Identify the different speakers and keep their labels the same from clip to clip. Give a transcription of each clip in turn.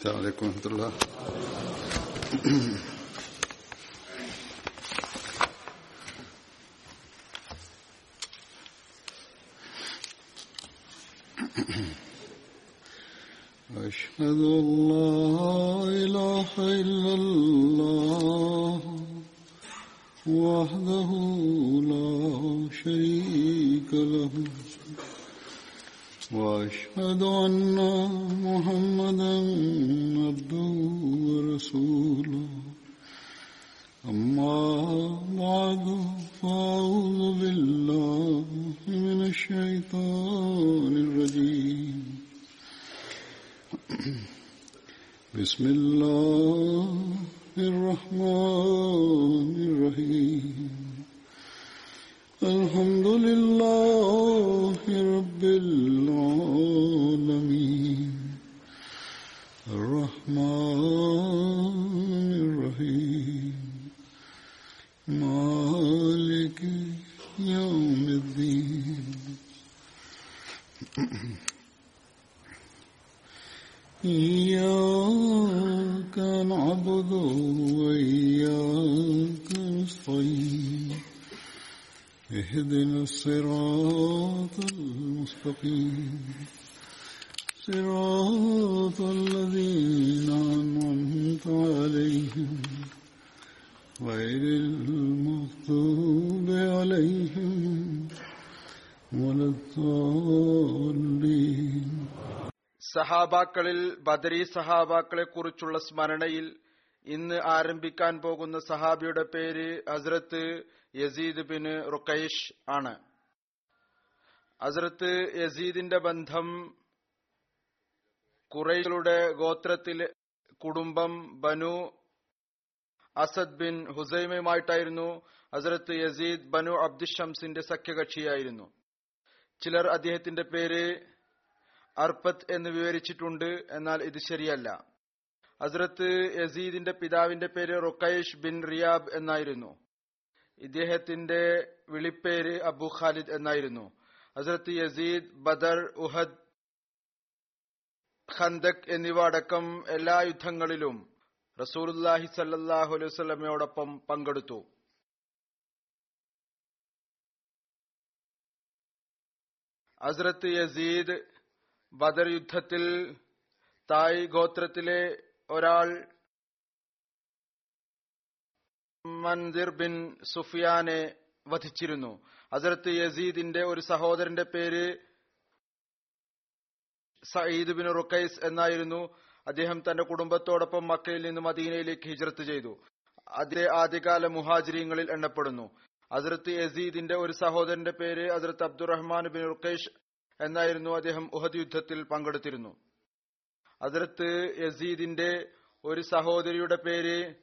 Speaker 1: السلام عليكم ورحمة الله أشهد أن
Speaker 2: സഹാബാക്കളിൽ ബദരി സഹാബാക്കളെ കുറിച്ചുള്ള സ്മരണയിൽ ഇന്ന് ആരംഭിക്കാൻ പോകുന്ന സഹാബിയുടെ പേര് ഹസ്രത്ത് യസീദ് ബിൻ റുക്കൈഷ് ആണ്. ഹസ്രത്ത് യസീദിന്റെ ബന്ധം കുറൈകളുടെ ഗോത്രത്തിലെ കുടുംബം ബനു അസദ് ബിൻ ഹുസൈമയുമായിട്ടായിരുന്നു ഹസ്രത്ത് യസീദ് ബനു അബ്ദുഷംസിന്റെ സഖ്യകക്ഷിയായിരുന്നു. ചിലർ അദ്ദേഹത്തിന്റെ പേര് അർപ്പത്ത് എന്ന് വിവരിച്ചിട്ടുണ്ട്. എന്നാൽ ഇത് ശരിയല്ല. ഹസ്രത്ത് യസീദിന്റെ പിതാവിന്റെ പേര് റുക്കൈഷ് ബിൻ റിയാബ് എന്നായിരുന്നു. ഇദ്ദേഹത്തിന്റെ വിളിപ്പേര് അബു ഖാലിദ് എന്നായിരുന്നു. ഹസ്രത്ത് യസീദ് ബദർ ഉഹദ് ഖന്തക് എന്നിവ അടക്കം എല്ലാ യുദ്ധങ്ങളിലും റസൂലുല്ലാഹി സല്ലാഹു അലൈഹി പങ്കെടുത്തു. ഹസ്രത്ത് യസീദ് ബദർ യുദ്ധത്തിൽ തായ് ഗോത്രത്തിലെ ഒരാൾ മൻദിർ ബിൻ സുഫിയാനെ വധിച്ചിരുന്നു. അതിർത്ത് യസീദിന്റെ ഒരു സഹോദരന്റെ പേര് സയ്യിദ് ബിൻ റുക്കൈസ് എന്നായിരുന്നു. അദ്ദേഹം തന്റെ കുടുംബത്തോടൊപ്പം മക്കയിൽ നിന്ന് മദീനയിലേക്ക് ഹിജ്രത്ത് ചെയ്തു. അതിലെ ആദ്യകാല മുഹാജിരിങ്ങളിൽ എണ്ണപ്പെടുന്നു. അതിർത്ത് യസീദിന്റെ ഒരു സഹോദരന്റെ പേര് അതിർത്ത് അബ്ദുറഹ്മാൻ ബിൻ റുക്കൈഷ് എന്നായിരുന്നു അദ്ദേഹം ഉഹദ് യുദ്ധത്തിൽ പങ്കെടുത്തിരുന്നു. അതിർത്ത് യസീദിന്റെ ഒരു സഹോദരിയുടെ പേര്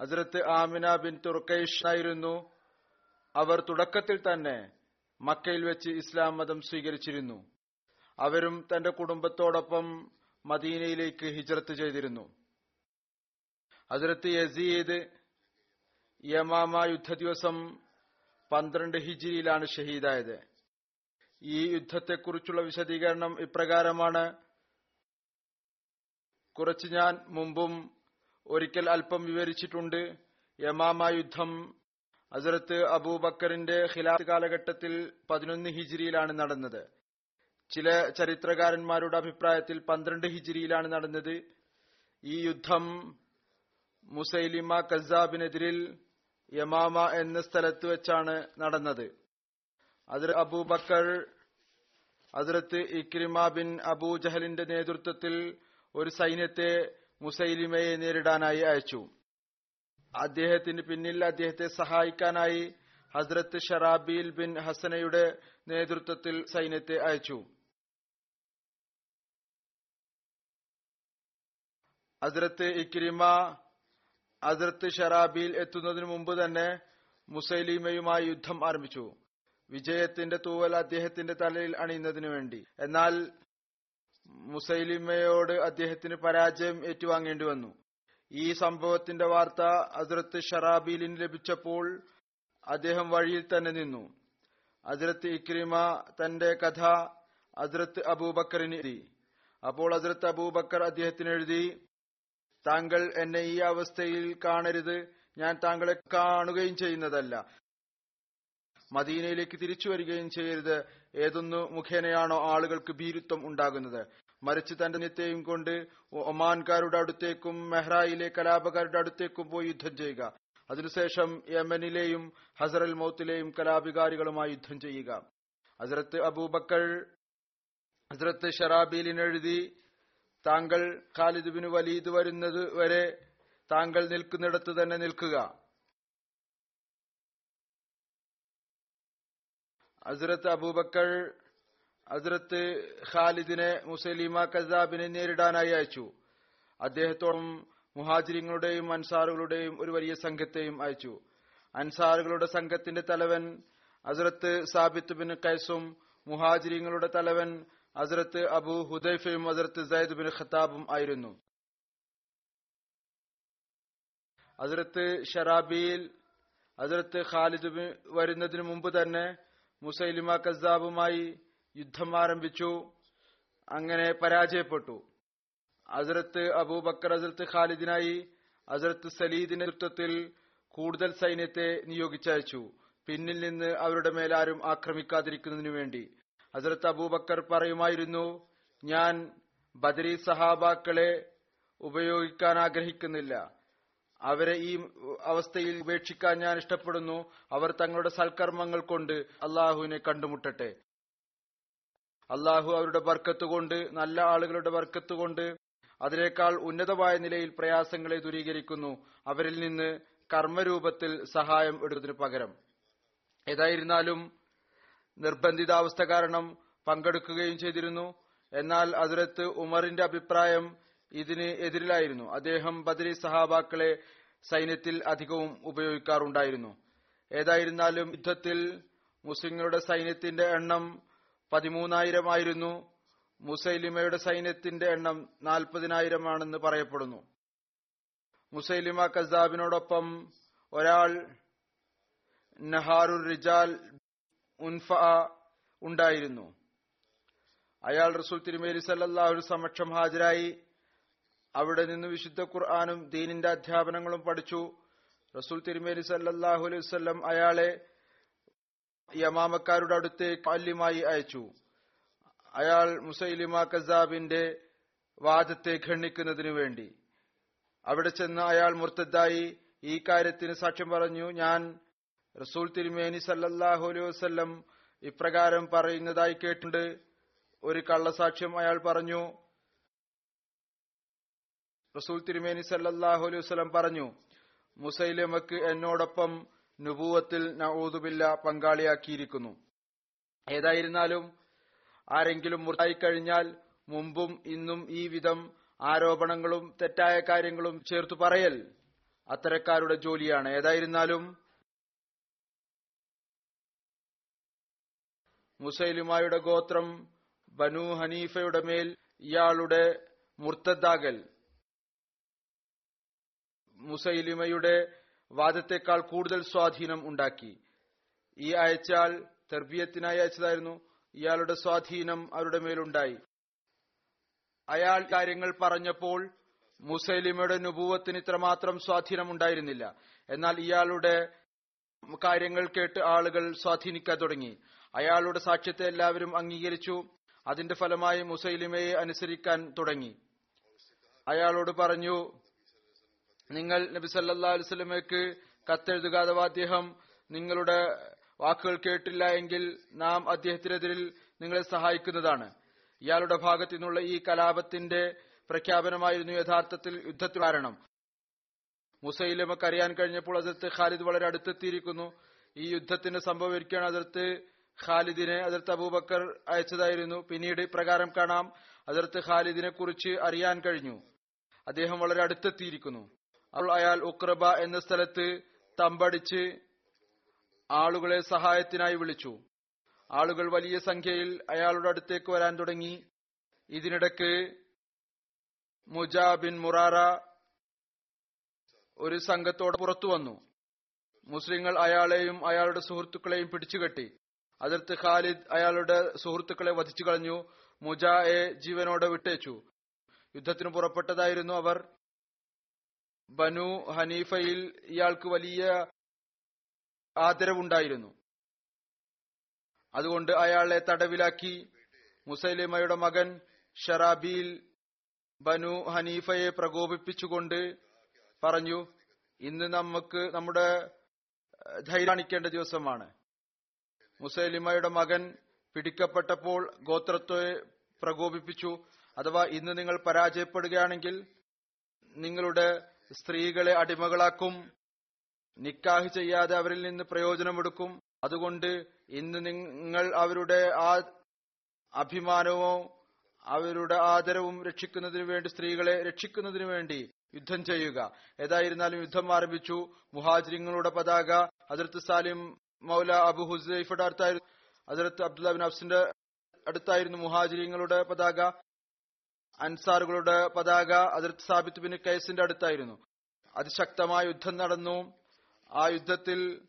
Speaker 2: അതിർത്ത് ആമിന ബിൻ തുർക്കൈഷ് ആയിരുന്നു. അവർ തുടക്കത്തിൽ തന്നെ മക്കയിൽ വെച്ച് ഇസ്ലാം മതം സ്വീകരിച്ചിരുന്നു. അവരും തന്റെ കുടുംബത്തോടൊപ്പം മദീനയിലേക്ക് ഹിജ്രത്ത് ചെയ്തിരുന്നു. അതിർത്ത് യസീദ് യമാമ യുദ്ധ ദിവസം പന്ത്രണ്ട് ഹിജിരിയിലാണ് ഷഹീദായത്. ഈ യുദ്ധത്തെക്കുറിച്ചുള്ള വിശദീകരണം ഇപ്രകാരമാണ്. കുറച്ച് ഞാൻ മുമ്പും ഒരിക്കൽ അല്പം വിവരിച്ചിട്ടുണ്ട്. യമാമ യുദ്ധം ഹസരത്ത് അബൂബക്കറിന്റെ ഖിലാഫ് കാലഘട്ടത്തിൽ പതിനൊന്ന് ഹിജിരിയിലാണ് നടന്നത്. ചില ചരിത്രകാരന്മാരുടെ അഭിപ്രായത്തിൽ പന്ത്രണ്ട് ഹിജിരിയിലാണ് നടന്നത്. ഈ യുദ്ധം മുസൈലിമ കസാബിനെതിരിൽ യമാമ എന്ന സ്ഥലത്ത് വെച്ചാണ് നടന്നത്. അതിൽ അബൂബക്കർ അതിർത്ത് ഇക്രിമ ബിൻ അബൂ ജഹലിന്റെ നേതൃത്വത്തിൽ ഒരു സൈന്യത്തെ മുസൈലിമയെ നേരിടാനായി അയച്ചു. അദ്ദേഹത്തിന് പിന്നിൽ അദ്ദേഹത്തെ സഹായിക്കാനായി ഹസ്രത്ത് ഷറാബീൽ ബിൻ ഹസനയുടെ നേതൃത്വത്തിൽ സൈന്യത്തെ അയച്ചു. ഹസ്രത്ത് ഇക്രിമ ഹസ്രത്ത് ഷറാബീൽ എത്തുന്നതിനു മുമ്പ് തന്നെ മുസൈലിമയുമായി യുദ്ധം ആരംഭിച്ചു. വിജയത്തിന്റെ തൂവൽ അദ്ദേഹത്തിന്റെ തലയിൽ അണിയുന്നതിനു വേണ്ടി. എന്നാൽ മുസൈലിമയോട് അദ്ദേഹത്തിന് പരാജയം ഏറ്റുവാങ്ങേണ്ടി വന്നു. ഈ സംഭവത്തിന്റെ വാർത്ത അതിർത്ത് ഷറാബീലിന് ലഭിച്ചപ്പോൾ അദ്ദേഹം വഴിയിൽ തന്നെ നിന്നു. അതിർത്ത് ഇക്രിമ തന്റെ കഥ അതിർത്ത് അബൂബക്കറിന് എഴുതി. അപ്പോൾ അതിർത്ത് അബൂബക്കർ അദ്ദേഹത്തിന് എഴുതി താങ്കൾ എന്നെ ഈ അവസ്ഥയിൽ കാണരുത്. ഞാൻ താങ്കളെ കാണുകയും ചെയ്യുന്നതല്ല. മദീനയിലേക്ക് തിരിച്ചു വരികയും ചെയ്യരുത്. ഏതൊന്നു മുഖേനയാണോ ആളുകൾക്ക് ഭീരുത്വം ഉണ്ടാകുന്നത്. മറിച്ച് തന്റെ നിത്യയും കൊണ്ട് ഒമാൻകാരുടെ അടുത്തേക്കും മെഹ്റായിലെ കലാപകാരുടെ അടുത്തേക്കും പോയി യുദ്ധം ചെയ്യുക. അതിനുശേഷം യമനിലെയും ഹസറൽ മൗത്തിലെയും കലാപികാരികളുമായി യുദ്ധം ചെയ്യുക. ഹസരത്ത് അബൂബക്കർ ഹസരത്ത് ഷറാബീലിനെഴുതി താങ്കൾ ഖാലിദ് ബിൻ വലീദ് വരുന്നത് വരെ താങ്കൾ നിൽക്കുന്നിടത്ത് തന്നെ നിൽക്കുക. ഹസ്രത്ത് അബൂബക്കർ അസുരത്ത് ഖാലിദിനെ മുസലിമ കസാബിനെ നേരിടാനായി അയച്ചു. അദ്ദേഹത്തോടും മുഹാജിരിങ്ങളുടെയും അൻസാറുകളുടെയും ഒരു വലിയ സംഘത്തെയും അയച്ചു. അൻസാറുകളുടെ സംഘത്തിന്റെ തലവൻ അസുരത്ത് സാബിത്ത് ബിൻ കൈസും മുഹാജിരിങ്ങളുടെ തലവൻ അസുരത്ത് അബു ഹുദൈഫയും അസുരത്ത് സയ്ദ് ബിൻ ഖത്താബും ആയിരുന്നു. ഹസ്രത്ത് ഷറാബിയിൽ ഹസ്രത്ത് ഖാലിദ് വരുന്നതിന് മുമ്പ് തന്നെ മുസൈലിമ കസാബുമായി യുദ്ധം ആരംഭിച്ചു. അങ്ങനെ പരാജയപ്പെട്ടു. അസരത്ത് അബൂബക്കർ അസരത്ത് ഖാലിദിനായി അസരത്ത് സലീദിന്റെ നേതൃത്വത്തിൽ കൂടുതൽ സൈന്യത്തെ നിയോഗിച്ചയച്ചു. പിന്നിൽ നിന്ന് അവരുടെ മേലാരും ആക്രമിക്കാതിരിക്കുന്നതിനു വേണ്ടി. ഹസരത്ത് അബൂബക്കർ പറയുമായിരുന്നു ഞാൻ ബദരി സഹാബാക്കളെ ഉപയോഗിക്കാൻ ആഗ്രഹിക്കുന്നില്ല. അവരെ ഈ അവസ്ഥയിൽ ഉപേക്ഷിക്കാൻ ഞാൻ ഇഷ്ടപ്പെടുന്നു. അവർ തങ്ങളുടെ സൽക്കർമ്മങ്ങൾ കൊണ്ട് അള്ളാഹുവിനെ കണ്ടുമുട്ടട്ടെ. അള്ളാഹു അവരുടെ ബർക്കത്ത് കൊണ്ട് നല്ല ആളുകളുടെ ബർക്കത്ത് കൊണ്ട് അതിനേക്കാൾ ഉന്നതമായ നിലയിൽ പ്രയാസങ്ങളെ ദൂരീകരിക്കുന്നു. അവരിൽ നിന്ന് കർമ്മരൂപത്തിൽ സഹായം എടുത്തതിനു പകരം. ഏതായിരുന്നാലും നിർബന്ധിതാവസ്ഥ കാരണം പങ്കെടുക്കുകയും ചെയ്തിരുന്നു. എന്നാൽ അതിരത്ത് ഉമറിന്റെ അഭിപ്രായം ഇതിന് എതിരിലായിരുന്നു. അദ്ദേഹം ബദരി സഹാബാക്കളെ സൈന്യത്തിൽ അധികവും ഉപയോഗിക്കാറുണ്ടായിരുന്നു. ഏതായിരുന്നാലും യുദ്ധത്തിൽ മുസ്ലിങ്ങളുടെ സൈന്യത്തിന്റെ എണ്ണം പതിമൂന്നായിരമായിരുന്നു. മുസൈലിമയുടെ സൈന്യത്തിന്റെ എണ്ണം നാൽപ്പതിനായിരമാണെന്ന് പറയപ്പെടുന്നു. മുസൈലിമ കസാബിനോടൊപ്പം ഒരാൾ നഹാറുൽ റിജാൽ ഉൻഫ ഉണ്ടായിരുന്നു. അയാൾ റസൂൽ തിരുമേരി സല്ലാഹു സമക്ഷം ഹാജരായി. അവിടെ നിന്ന് വിശുദ്ധ ഖുർആാനും ദീനിന്റെ അധ്യാപനങ്ങളും പഠിച്ചു. റസൂൽ തിരുമേലി സല്ലാഹു അലൈഹി വസ്ലം അയാളെ യമാമക്കാരുടെ അടുത്തേക്ക് അല്യമായി അയച്ചു. അയാൾ മുസൈലിമ കസാബിന്റെ വാദത്തെ ഖണ്ഡിക്കുന്നതിനു വേണ്ടി. അവിടെ ചെന്ന് അയാൾ മുർത്തദ്ദായി ഈ കാര്യത്തിന് സാക്ഷ്യം പറഞ്ഞു ഞാൻ റസൂൽ തിരുമേനി സല്ലല്ലാഹു അലൈഹി വസ്ല്ലം ഇപ്രകാരം പറയുന്നതായി കേട്ടിട്ടുണ്ട്. ഒരു കള്ളസാക്ഷ്യം അയാൾ പറഞ്ഞു റസൂൽ തിരുമേനി സല്ലാഹു അലൈഹി വസ്ലം പറഞ്ഞു മുസൈലമക്ക് എന്നോടൊപ്പം നുപൂവത്തിൽ നൌദുബില്ല പങ്കാളിയാക്കിയിരിക്കുന്നു. ഏതായിരുന്നാലും ആരെങ്കിലും മുറായി കഴിഞ്ഞാൽ മുമ്പും ഇന്നും ഈ വിധം ആരോപണങ്ങളും തെറ്റായ കാര്യങ്ങളും ചേർത്തു പറയൽ അത്തരക്കാരുടെ ജോലിയാണ്. ഏതായിരുന്നാലും മുസൈലുമായുടെ ഗോത്രം ബനു ഹനീഫയുടെ മേൽ ഇയാളുടെ മുർത്തദ്ദാകൽ മുസൈലിമയുടെ വാദത്തെക്കാൾ കൂടുതൽ സ്വാധീനം ഉണ്ടാക്കി. ഈ അയച്ചാൽ തെർബിയത്തിനായി അയച്ചതായിരുന്നു. ഇയാളുടെ സ്വാധീനം അവരുടെ മേലുണ്ടായി. അയാൾ കാര്യങ്ങൾ പറഞ്ഞപ്പോൾ മുസൈലിമയുടെ നുപൂവത്തിന് ഇത്രമാത്രം സ്വാധീനം ഉണ്ടായിരുന്നില്ല. എന്നാൽ ഇയാളുടെ കാര്യങ്ങൾ കേട്ട് ആളുകൾ സ്വാധീനിക്കാൻ തുടങ്ങി. അയാളുടെ സാക്ഷ്യത്തെ എല്ലാവരും അംഗീകരിച്ചു. അതിന്റെ ഫലമായി മുസൈലിമയെ അനുസരിക്കാൻ തുടങ്ങി. അയാളോട് പറഞ്ഞു നിങ്ങൾ നബി സല്ലാ അലുസലമയ്ക്ക് കത്തെഴുതുക അഥവാ അദ്ദേഹം നിങ്ങളുടെ വാക്കുകൾ കേട്ടില്ല എങ്കിൽ നാം അദ്ദേഹത്തിനെതിരിൽ നിങ്ങളെ സഹായിക്കുന്നതാണ്. ഇയാളുടെ ഭാഗത്തു നിന്നുള്ള ഈ കലാപത്തിന്റെ പ്രഖ്യാപനമായിരുന്നു യഥാർത്ഥത്തിൽ യുദ്ധത്തിൽ കാരണം. മുസൈലമക്ക് അറിയാൻ കഴിഞ്ഞപ്പോൾ അതിർത്ത് ഖാലിദ് വളരെ അടുത്തെത്തിയിരിക്കുന്നു. ഈ യുദ്ധത്തിന് സംഭവിക്കുകയാണ് അതിർത്ത് ഖാലിദിനെ അതിർത്ത് അബൂബക്കർ അയച്ചതായിരുന്നു. പിന്നീട് ഇപ്രകാരം കാണാം അതിർത്ത് ഖാലിദിനെ കുറിച്ച് അറിയാൻ കഴിഞ്ഞു. അദ്ദേഹം വളരെ അടുത്തെത്തിയിരിക്കുന്നു. അപ്പോൾ അയാൾ ഉക്രബ എന്ന സ്ഥലത്ത് തമ്പടിച്ച് ആളുകളെ സഹായത്തിനായി വിളിച്ചു. ആളുകൾ വലിയ സംഖ്യയിൽ അയാളുടെ അടുത്തേക്ക് വരാൻ തുടങ്ങി. ഇതിനിടക്ക് മുജാ ബിൻ മുറാറ ഒരു സംഘത്തോടെ പുറത്തു വന്നു. മുസ്ലിങ്ങൾ അയാളെയും അയാളുടെ സുഹൃത്തുക്കളെയും പിടിച്ചുകെട്ടി. അതിർത്ത് ഖാലിദ് അയാളുടെ സുഹൃത്തുക്കളെ വധിച്ചു കളഞ്ഞു. മുജായെ ജീവനോടെ വിട്ടേച്ചു. യുദ്ധത്തിന് പുറപ്പെട്ടതായിരുന്നു അവർ. ബനു ഹനീഫയിൽ ഇയാൾക്ക് വലിയ ആദരവുണ്ടായിരുന്നു. അതുകൊണ്ട് അയാളെ തടവിലാക്കി മുസൈലിമയുടെ മകൻ ഷറാബിയിൽ ബനു ഹനീഫയെ പ്രകോപിപ്പിച്ചുകൊണ്ട് പറഞ്ഞു ഇന്ന് നമുക്ക് നമ്മുടെ ധൈര്യണിക്കേണ്ട ദിവസമാണ്. മുസൈലിമയുടെ മകൻ പിടിക്കപ്പെട്ടപ്പോൾ ഗോത്രത്തെ പ്രകോപിപ്പിച്ചു. അഥവാ ഇന്ന് നിങ്ങൾ പരാജയപ്പെടുകയാണെങ്കിൽ നിങ്ങളുടെ സ്ത്രീകളെ അടിമകളാക്കും. നിക്കാഹ് ചെയ്യാതെ അവരിൽ നിന്ന് പ്രയോജനമെടുക്കും. അതുകൊണ്ട് ഇന്ന് നിങ്ങൾ അവരുടെ ആ അഭിമാനവും അവരുടെ ആദരവും രക്ഷിക്കുന്നതിനു വേണ്ടി സ്ത്രീകളെ രക്ഷിക്കുന്നതിനു വേണ്ടി യുദ്ധം ചെയ്യുക. ഏതായിരുന്നാലും യുദ്ധം ആരംഭിച്ചു. മുഹാജിരിങ്ങളുടെ പതാക അതിർത്ത് സാലിം മൗല അബു ഹുസൈഫയുടെ അടുത്തായിരുന്നു. അതിർത്ത് അബ്ദുല്ല ബിൻ അബ്സിന്റെ അടുത്തായിരുന്നു മുഹാജിരിങ്ങളുടെ പതാക. അൻസാറുകളുടെ പതാക അതിർത്ത് സാബിത്ത് ബിൻ കൈസിന്റെ അടുത്തായിരുന്നു. അതിശക്തമായ യുദ്ധം നടന്നു. ആ യുദ്ധത്തിൽ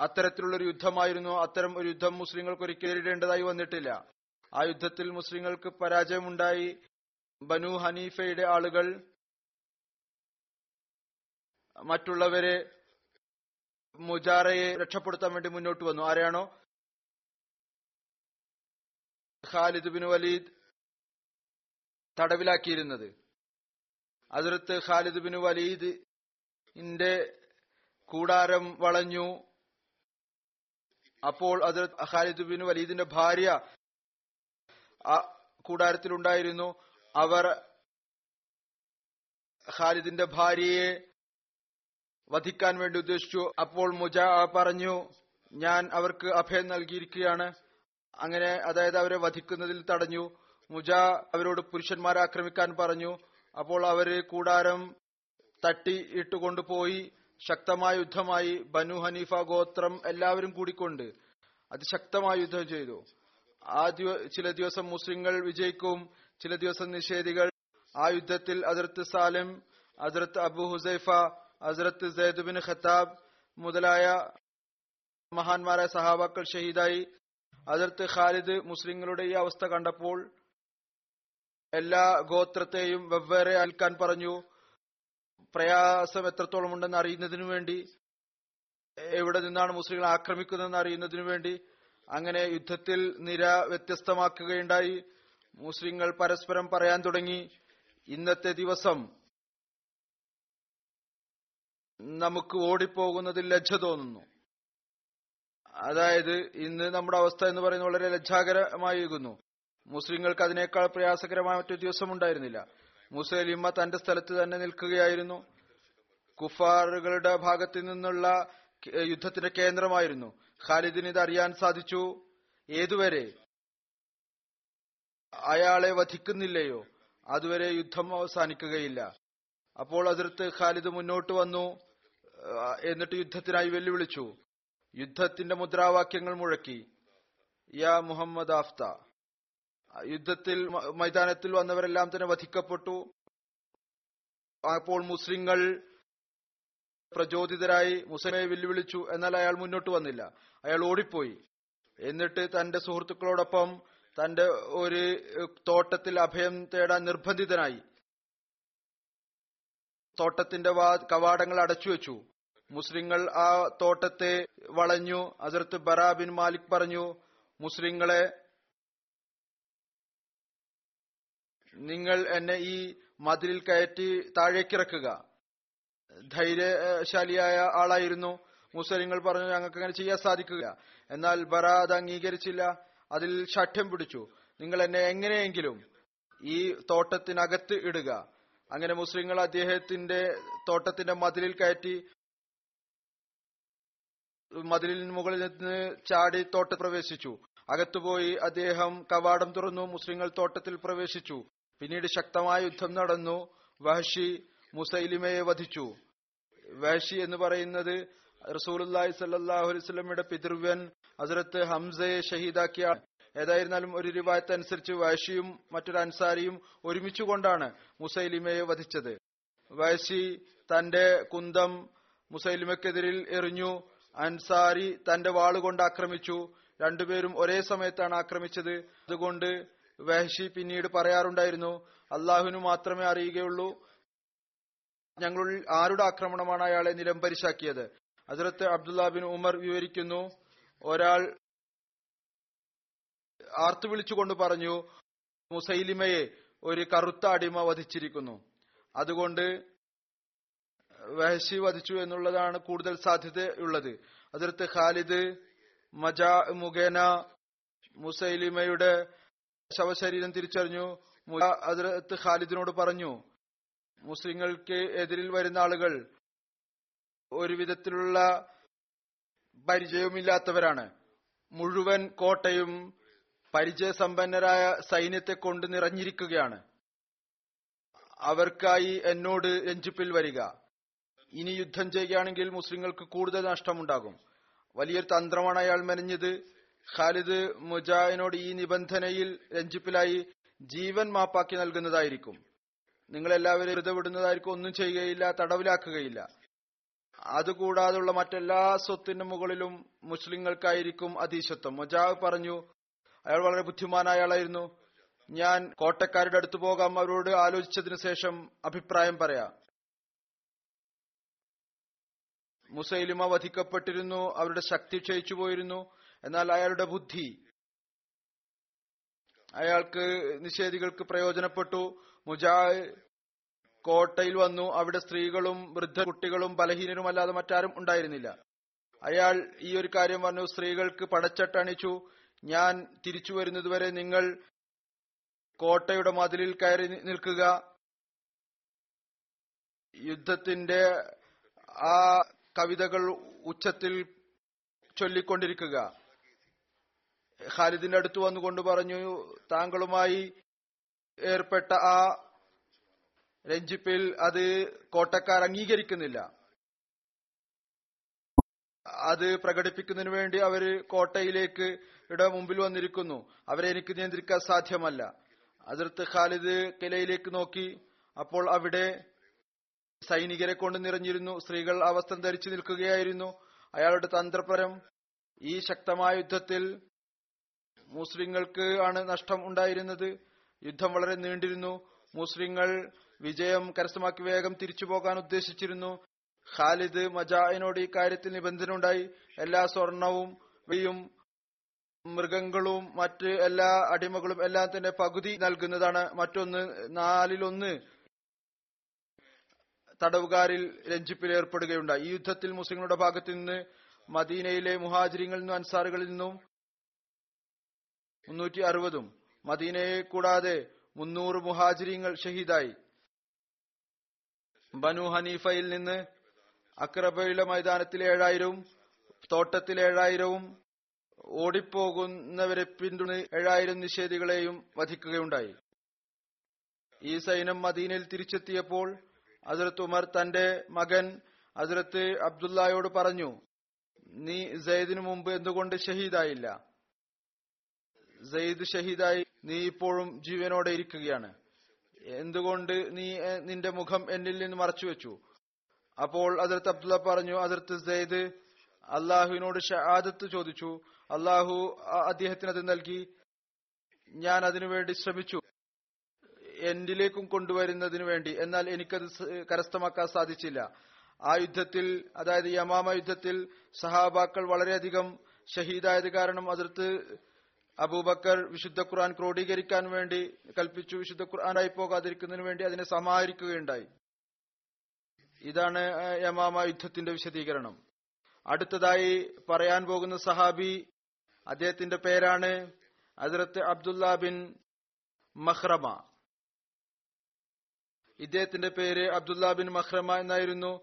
Speaker 2: അത്തരത്തിലുള്ള ഒരു യുദ്ധമായിരുന്നു. അത്തരം ഒരു യുദ്ധം മുസ്ലിങ്ങൾക്ക് ഒരിക്കലും നേരിടേണ്ടതായി വന്നിട്ടില്ല. ആ യുദ്ധത്തിൽ മുസ്ലിങ്ങൾക്ക് പരാജയമുണ്ടായി. ബനു ഹനീഫയുടെ ആളുകൾ മറ്റുള്ളവരെ മുജാറയെ രക്ഷപ്പെടുത്താൻ വേണ്ടി മുന്നോട്ട് വന്നു. ആരെയാണോ? ഖാലിദ് ബിൻ വലീദ് തടവിലാക്കിയിരുന്നത്. അതിർത്ത് ഖാലിദ് ബിൻ വലീദ് ഇന്റെ കൂടാരം വളഞ്ഞു. അപ്പോൾ അതിർത്ത് ഖാലിദ് ബിൻ വലീദിന്റെ ഭാര്യ ആ കൂടാരത്തിലുണ്ടായിരുന്നു. അവർ ഖാലിദിന്റെ ഭാര്യയെ വധിക്കാൻ വേണ്ടി ഉദ്ദേശിച്ചു. അപ്പോൾ മുജ പറഞ്ഞു ഞാൻ അവർക്ക് അഭയം നൽകിയിരിക്കുകയാണ്. അങ്ങനെ അതായത് അവരെ വധിക്കുന്നതിൽ തടഞ്ഞു. മുജ അവരോട് പുരുഷന്മാരെ ആക്രമിക്കാൻ പറഞ്ഞു. അപ്പോൾ അവർ കൂടാരം തട്ടി ഇട്ടുകൊണ്ടുപോയി. ശക്തമായ യുദ്ധമായി ബനു ഹനീഫ ഗോത്രം എല്ലാവരും കൂടിക്കൊണ്ട് അതിശക്തമായ യുദ്ധം ചെയ്തു. ആ ചില ദിവസം മുസ്ലിങ്ങൾ വിജയിക്കും ചില ദിവസം നിഷേധികൾ. ആ യുദ്ധത്തിൽ അതിർത്ത് സാലിം അതിർത്ത് അബു ഹുസൈഫ അതിർത്ത് സെയ്ദ് ബിൻ ഖത്താബ് മുതലായ മഹാന്മാരായ സഹാബാക്കൾ ഷഹീദായി. അതിർത്ത് ഖാലിദ് മുസ്ലിങ്ങളുടെ ഈ അവസ്ഥ കണ്ടപ്പോൾ എല്ലാ ഗോത്രത്തെയും വെവ്വേറെ അൽക്കാൻ പറഞ്ഞു. പ്രയാസം എത്രത്തോളം ഉണ്ടെന്ന് അറിയുന്നതിനു വേണ്ടി എവിടെ നിന്നാണ് മുസ്ലിങ്ങൾ ആക്രമിക്കുന്നതെന്ന് അറിയുന്നതിനു വേണ്ടി അങ്ങനെ യുദ്ധത്തിൽ നിര വ്യത്യസ്തമാക്കുകയുണ്ടായി. മുസ്ലിങ്ങൾ പരസ്പരം പറയാൻ തുടങ്ങി. ഇന്നത്തെ ദിവസം നമുക്ക് ഓടിപ്പോകുന്നതിൽ ലജ്ജ തോന്നുന്നു. അതായത് ഇന്ന് നമ്മുടെ അവസ്ഥ എന്ന് പറയുന്നത് വളരെ ലജ്ജാകരമായിരുന്നു മുസ്ലിങ്ങൾക്ക് അതിനേക്കാൾ പ്രയാസകരമായ മറ്റൊരു ദിവസം ഉണ്ടായിരുന്നില്ല മുസലിമ തന്റെ സ്ഥലത്ത് തന്നെ നിൽക്കുകയായിരുന്നു. കുഫാറുകളുടെ ഭാഗത്തു നിന്നുള്ള യുദ്ധത്തിന്റെ കേന്ദ്രമായിരുന്നു. ഖാലിദിന് ഇത് അറിയാൻ സാധിച്ചു. ഏതുവരെ? അയാളെ വധിക്കുന്നില്ലയോ? അതുവരെ യുദ്ധം അവസാനിക്കുകയില്ല. അപ്പോൾ അതിർത്ത് ഖാലിദ് മുന്നോട്ട് വന്നു എന്നിട്ട് യുദ്ധത്തിനായി വെല്ലുവിളിച്ചു. യുദ്ധത്തിന്റെ മുദ്രാവാക്യങ്ങൾ മുഴക്കി. യാ മുഹമ്മദ് ആഫ്ത. യുദ്ധത്തിൽ മൈതാനത്തിൽ വന്നവരെല്ലാം തന്നെ വധിക്കപ്പെട്ടു. അപ്പോൾ മുസ്ലിങ്ങൾ പ്രചോദിതരായി മുസ്ലിമെ വെല്ലുവിളിച്ചു. എന്നാൽ അയാൾ മുന്നോട്ട് വന്നില്ല. അയാൾ ഓടിപ്പോയി. എന്നിട്ട് തന്റെ സുഹൃത്തുക്കളോടൊപ്പം തന്റെ ഒരു തോട്ടത്തിൽ അഭയം തേടാൻ നിർബന്ധിതനായി. തോട്ടത്തിന്റെ കവാടങ്ങൾ അടച്ചു വെച്ചു. മുസ്ലിങ്ങൾ ആ തോട്ടത്തെ വളഞ്ഞു. അതിർത്ത് ബറാ ബിൻ മാലിക് പറഞ്ഞു മുസ്ലിങ്ങളെ നിങ്ങൾ എന്നെ ഈ മതിലിൽ കയറ്റി താഴേക്കിറക്കുക. ധൈര്യശാലിയായ ആളായിരുന്നു. മുസ്ലിങ്ങൾ പറഞ്ഞു ഞങ്ങൾക്ക് അങ്ങനെ ചെയ്യാൻ സാധിക്കുക എന്നാൽ ബറ അത് അംഗീകരിച്ചില്ല. അതിൽ ശഠ്യം പിടിച്ചു. നിങ്ങൾ എന്നെ എങ്ങനെയെങ്കിലും ഈ തോട്ടത്തിനകത്ത് ഇടുക. അങ്ങനെ മുസ്ലിങ്ങൾ അദ്ദേഹത്തിന്റെ തോട്ടത്തിന്റെ മതിലിൽ കയറ്റി മതിലിന് മുകളിൽ നിന്ന് ചാടി തോട്ടത്തിൽ പ്രവേശിച്ചു. അകത്തുപോയി അദ്ദേഹം കവാടം തുറന്നു മുസ്ലിങ്ങൾ തോട്ടത്തിൽ പ്രവേശിച്ചു. പിന്നീട് ശക്തമായ യുദ്ധം നടന്നു. വഹഷി മുസൈലിമയെ വധിച്ചു. വഹഷി എന്ന് പറയുന്നത് റസൂലി സല്ലാഹു അലൈസ്മയുടെ പിതൃവ്യൻ ഹസരത്ത് ഹംസയെ ഷഹീദാക്കിയ. ഏതായിരുന്നാലും ഒരു റിവായത്ത് അനുസരിച്ച് വഹഷിയും മറ്റൊരു അൻസാരിയും ഒരുമിച്ചുകൊണ്ടാണ് മുസൈലിമയെ വധിച്ചത്. വഹഷി തന്റെ കുന്തം മുസൈലിമക്കെതിരിൽ എറിഞ്ഞു. അൻസാരി തന്റെ വാളുകൊണ്ട് ആക്രമിച്ചു. രണ്ടുപേരും ഒരേ സമയത്താണ് ആക്രമിച്ചത്. അതുകൊണ്ട് വഹഷി പിന്നീട് പറയാറുണ്ടായിരുന്നു അള്ളാഹുവിനു മാത്രമേ അറിയുകയുള്ളൂ. ഞങ്ങൾ ആരുടെ ആക്രമണമാണ് അയാളെ നിലംപരിശാക്കിയത് അതിർത്ത് അബ്ദുല്ലാ ബിൻ ഉമർ വിവരിക്കുന്നു ഒരാൾ ആർത്തു വിളിച്ചുകൊണ്ട് പറഞ്ഞു മുസൈലിമയെ ഒരു കറുത്ത അടിമ വധിച്ചിരിക്കുന്നു. അതുകൊണ്ട് വഹശി വധിച്ചു എന്നുള്ളതാണ് കൂടുതൽ സാധ്യതയുള്ളത് അതിർത്ത് ഖാലിദ് മജാ മുഖേന മുസൈലിമയുടെ ശവശരീരം തിരിച്ചറിഞ്ഞു. അതിർത്ത് ഖാലിദിനോട് പറഞ്ഞു മുസ്ലിങ്ങൾക്ക് എതിരിൽ വരുന്ന ആളുകൾ ഒരു വിധത്തിലുള്ള പരിചയവുമില്ലാത്തവരാണ്. മുഴുവൻ കോട്ടയും പരിചയസമ്പന്നരായ സൈന്യത്തെ കൊണ്ട് നിറഞ്ഞിരിക്കുകയാണ്. അവർക്കായി എന്നോട് രഞ്ജിപ്പിൽ വരിക. ഇനി യുദ്ധം ചെയ്യുകയാണെങ്കിൽ മുസ്ലിങ്ങൾക്ക് കൂടുതൽ നഷ്ടമുണ്ടാകും. വലിയൊരു തന്ത്രമാണ് അയാൾ മെനഞ്ഞത്. ഖാലിദ് മുജാഹിനോട് ഈ നിബന്ധനയിൽ രഞ്ജിപ്പിലായി ജീവൻ മാപ്പാക്കി നൽകുന്നതായിരിക്കും. നിങ്ങളെല്ലാവരും വെറുതെ വിടുന്നതായിരിക്കും ഒന്നും ചെയ്യുകയില്ല തടവിലാക്കുകയില്ല. അതുകൂടാതുള്ള മറ്റെല്ലാ സ്വത്തിനും മുകളിലും മുസ്ലിങ്ങൾക്കായിരിക്കും അതീശത്വം. മുജാവ് പറഞ്ഞു അയാൾ വളരെ ബുദ്ധിമാനായ ആളായിരുന്നു. ഞാൻ കോട്ടക്കാരുടെ അടുത്ത് പോകാം അവരോട് ആലോചിച്ചതിനു ശേഷം അഭിപ്രായം പറയാം. മുസൈലിമ വധിക്കപ്പെട്ടിരുന്നു അവരുടെ ശക്തി ക്ഷയിച്ചു പോയിരുന്നു എന്നാൽ അയാളുടെ ബുദ്ധി അയാൾക്ക് നിഷേധികൾക്ക് പ്രയോജനപ്പെട്ടു. മുജാ കോട്ടയിൽ വന്നു. അവിടെ സ്ത്രീകളും വൃദ്ധ കുട്ടികളും ബലഹീനരുമല്ലാതെ മറ്റാരും ഉണ്ടായിരുന്നില്ല. അയാൾ ഈ ഒരു കാര്യം പറഞ്ഞു. സ്ത്രീകൾക്ക് പടച്ചട്ടണിച്ചു ഞാൻ തിരിച്ചു വരുന്നതുവരെ നിങ്ങൾ കോട്ടയുടെ മതിലിൽ കയറി നിൽക്കുക. യുദ്ധത്തിന്റെ ആ കവിതകൾ ഉച്ചത്തിൽ ചൊല്ലിക്കൊണ്ടിരിക്കുക. ഖാലിദിന്റെ അടുത്ത് വന്നുകൊണ്ട് പറഞ്ഞു താങ്കളുമായി ഏർപ്പെട്ട ആ രഞ്ജിപ്പിൽ അത് കോട്ടക്കാർ അംഗീകരിക്കുന്നില്ല. അത് പ്രകടിപ്പിക്കുന്നതിന് വേണ്ടി അവർ കോട്ടയിലേക്ക് ഇവിടെ മുമ്പിൽ വന്നിരിക്കുന്നു. അവരെ എനിക്ക് നിയന്ത്രിക്കാൻ സാധ്യമല്ല. അതിർത്ത് ഖാലിദ് കിലയിലേക്ക് നോക്കി. അപ്പോൾ അവിടെ സൈനികരെ കൊണ്ട് നിറഞ്ഞിരുന്നു. സ്ത്രീകൾ വസ്ത്രം ധരിച്ചു നിൽക്കുകയായിരുന്നു. അയാളുടെ തന്ത്രപരം ഈ ശക്തമായ യുദ്ധത്തിൽ മുസ്ലിങ്ങൾക്ക് ആണ് നഷ്ടം ഉണ്ടായിരുന്നത്. യുദ്ധം വളരെ നീണ്ടിരുന്നു. മുസ്ലിങ്ങൾ വിജയം കരസ്ഥമാക്കി വേഗം തിരിച്ചു പോകാൻ ഉദ്ദേശിച്ചിരുന്നു. ഖാലിദ് മജാഹിനോട് ഈ കാര്യത്തിൽ നിബന്ധന ഉണ്ടായി എല്ലാ സ്വർണവും വെയും മൃഗങ്ങളും മറ്റ് എല്ലാ അടിമകളും എല്ലാം തന്നെ പകുതി നൽകുന്നതാണ്. മറ്റൊന്ന് നാലിലൊന്ന് തടവുകാരിൽ രഞ്ജിപ്പിൽ ഏർപ്പെടുകയുണ്ടായി. ഈ യുദ്ധത്തിൽ മുസ്ലിങ്ങളുടെ ഭാഗത്തു നിന്ന് മദീനയിലെ മുഹാജിരിങ്ങളിൽ നിന്നും അൻസാറുകളിൽ നിന്നും മുന്നൂറ്റി അറുപതും മദീനയെ കൂടാതെ മുന്നൂറ് മുഹാജിരിങ്ങൾ ഷഹീദായി. ബനു ഹനീഫയിൽ നിന്ന് അക്രബയിലെ മൈതാനത്തിൽ ഏഴായിരവും തോട്ടത്തിൽ ഏഴായിരവും ഓടിപ്പോകുന്നവരെ പിന്തുണ ഏഴായിരം നിഷേധികളെയും വധിക്കുകയുണ്ടായി. ഈ സൈന്യം മദീനയിൽ തിരിച്ചെത്തിയപ്പോൾ അസരത്ത് ഉമർ തന്റെ മകൻ അസരത്ത് അബ്ദുല്ലായോട് പറഞ്ഞു നീ സെയ്ദിനു മുമ്പ് എന്തുകൊണ്ട് ഷഹീദായില്ല? സെയ്ദ് ഷഹീദായി നീ ഇപ്പോഴും ജീവനോടെ ഇരിക്കുകയാണ്. എന്തുകൊണ്ട് നീ നിന്റെ മുഖം എന്നിൽ നിന്ന് മറച്ചു വെച്ചു? അപ്പോൾ അതിർത്ത് അബ്ദുള്ള പറഞ്ഞു അതിർത്ത് സെയ്ദ് അള്ളാഹുവിനോട് ഷഹാദത്ത് ചോദിച്ചു. അള്ളാഹു അദ്ദേഹത്തിന് അത് നൽകി. ഞാൻ അതിനുവേണ്ടി ശ്രമിച്ചു. എന്നിലേക്കും കൊണ്ടുവരുന്നതിന് വേണ്ടി. എന്നാൽ എനിക്കത് കരസ്ഥമാക്കാൻ സാധിച്ചില്ല. ആ യുദ്ധത്തിൽ അതായത് യമാമ യുദ്ധത്തിൽ സഹാബാക്കൾ വളരെയധികം ഷഹീദായത് കാരണം അതിർത്ത് അബൂബക്കർ വിശുദ്ധ ഖുർആൻ ക്രോഡീകരിക്കാൻ വേണ്ടി കൽപ്പിച്ചു വിശുദ്ധ ഖുർആനായി പോകാതിരിക്കുന്നതിന് വേണ്ടി അതിനെ സമാഹരിക്കുകയുണ്ടായി. ഇതാണ് യമാമ യുദ്ധത്തിന്റെ വിശദീകരണം. അടുത്തതായി പറയാൻ പോകുന്ന സഹാബി അദ്ദേഹത്തിന്റെ പേരാണ് അതിർത്ത് അബ്ദുല്ല ബിൻ മഹ്റമ. ഇദ്ദേഹത്തിന്റെ പേര് അബ്ദുല്ല ബിൻ മഹ്റമ എന്നായിരുന്നു.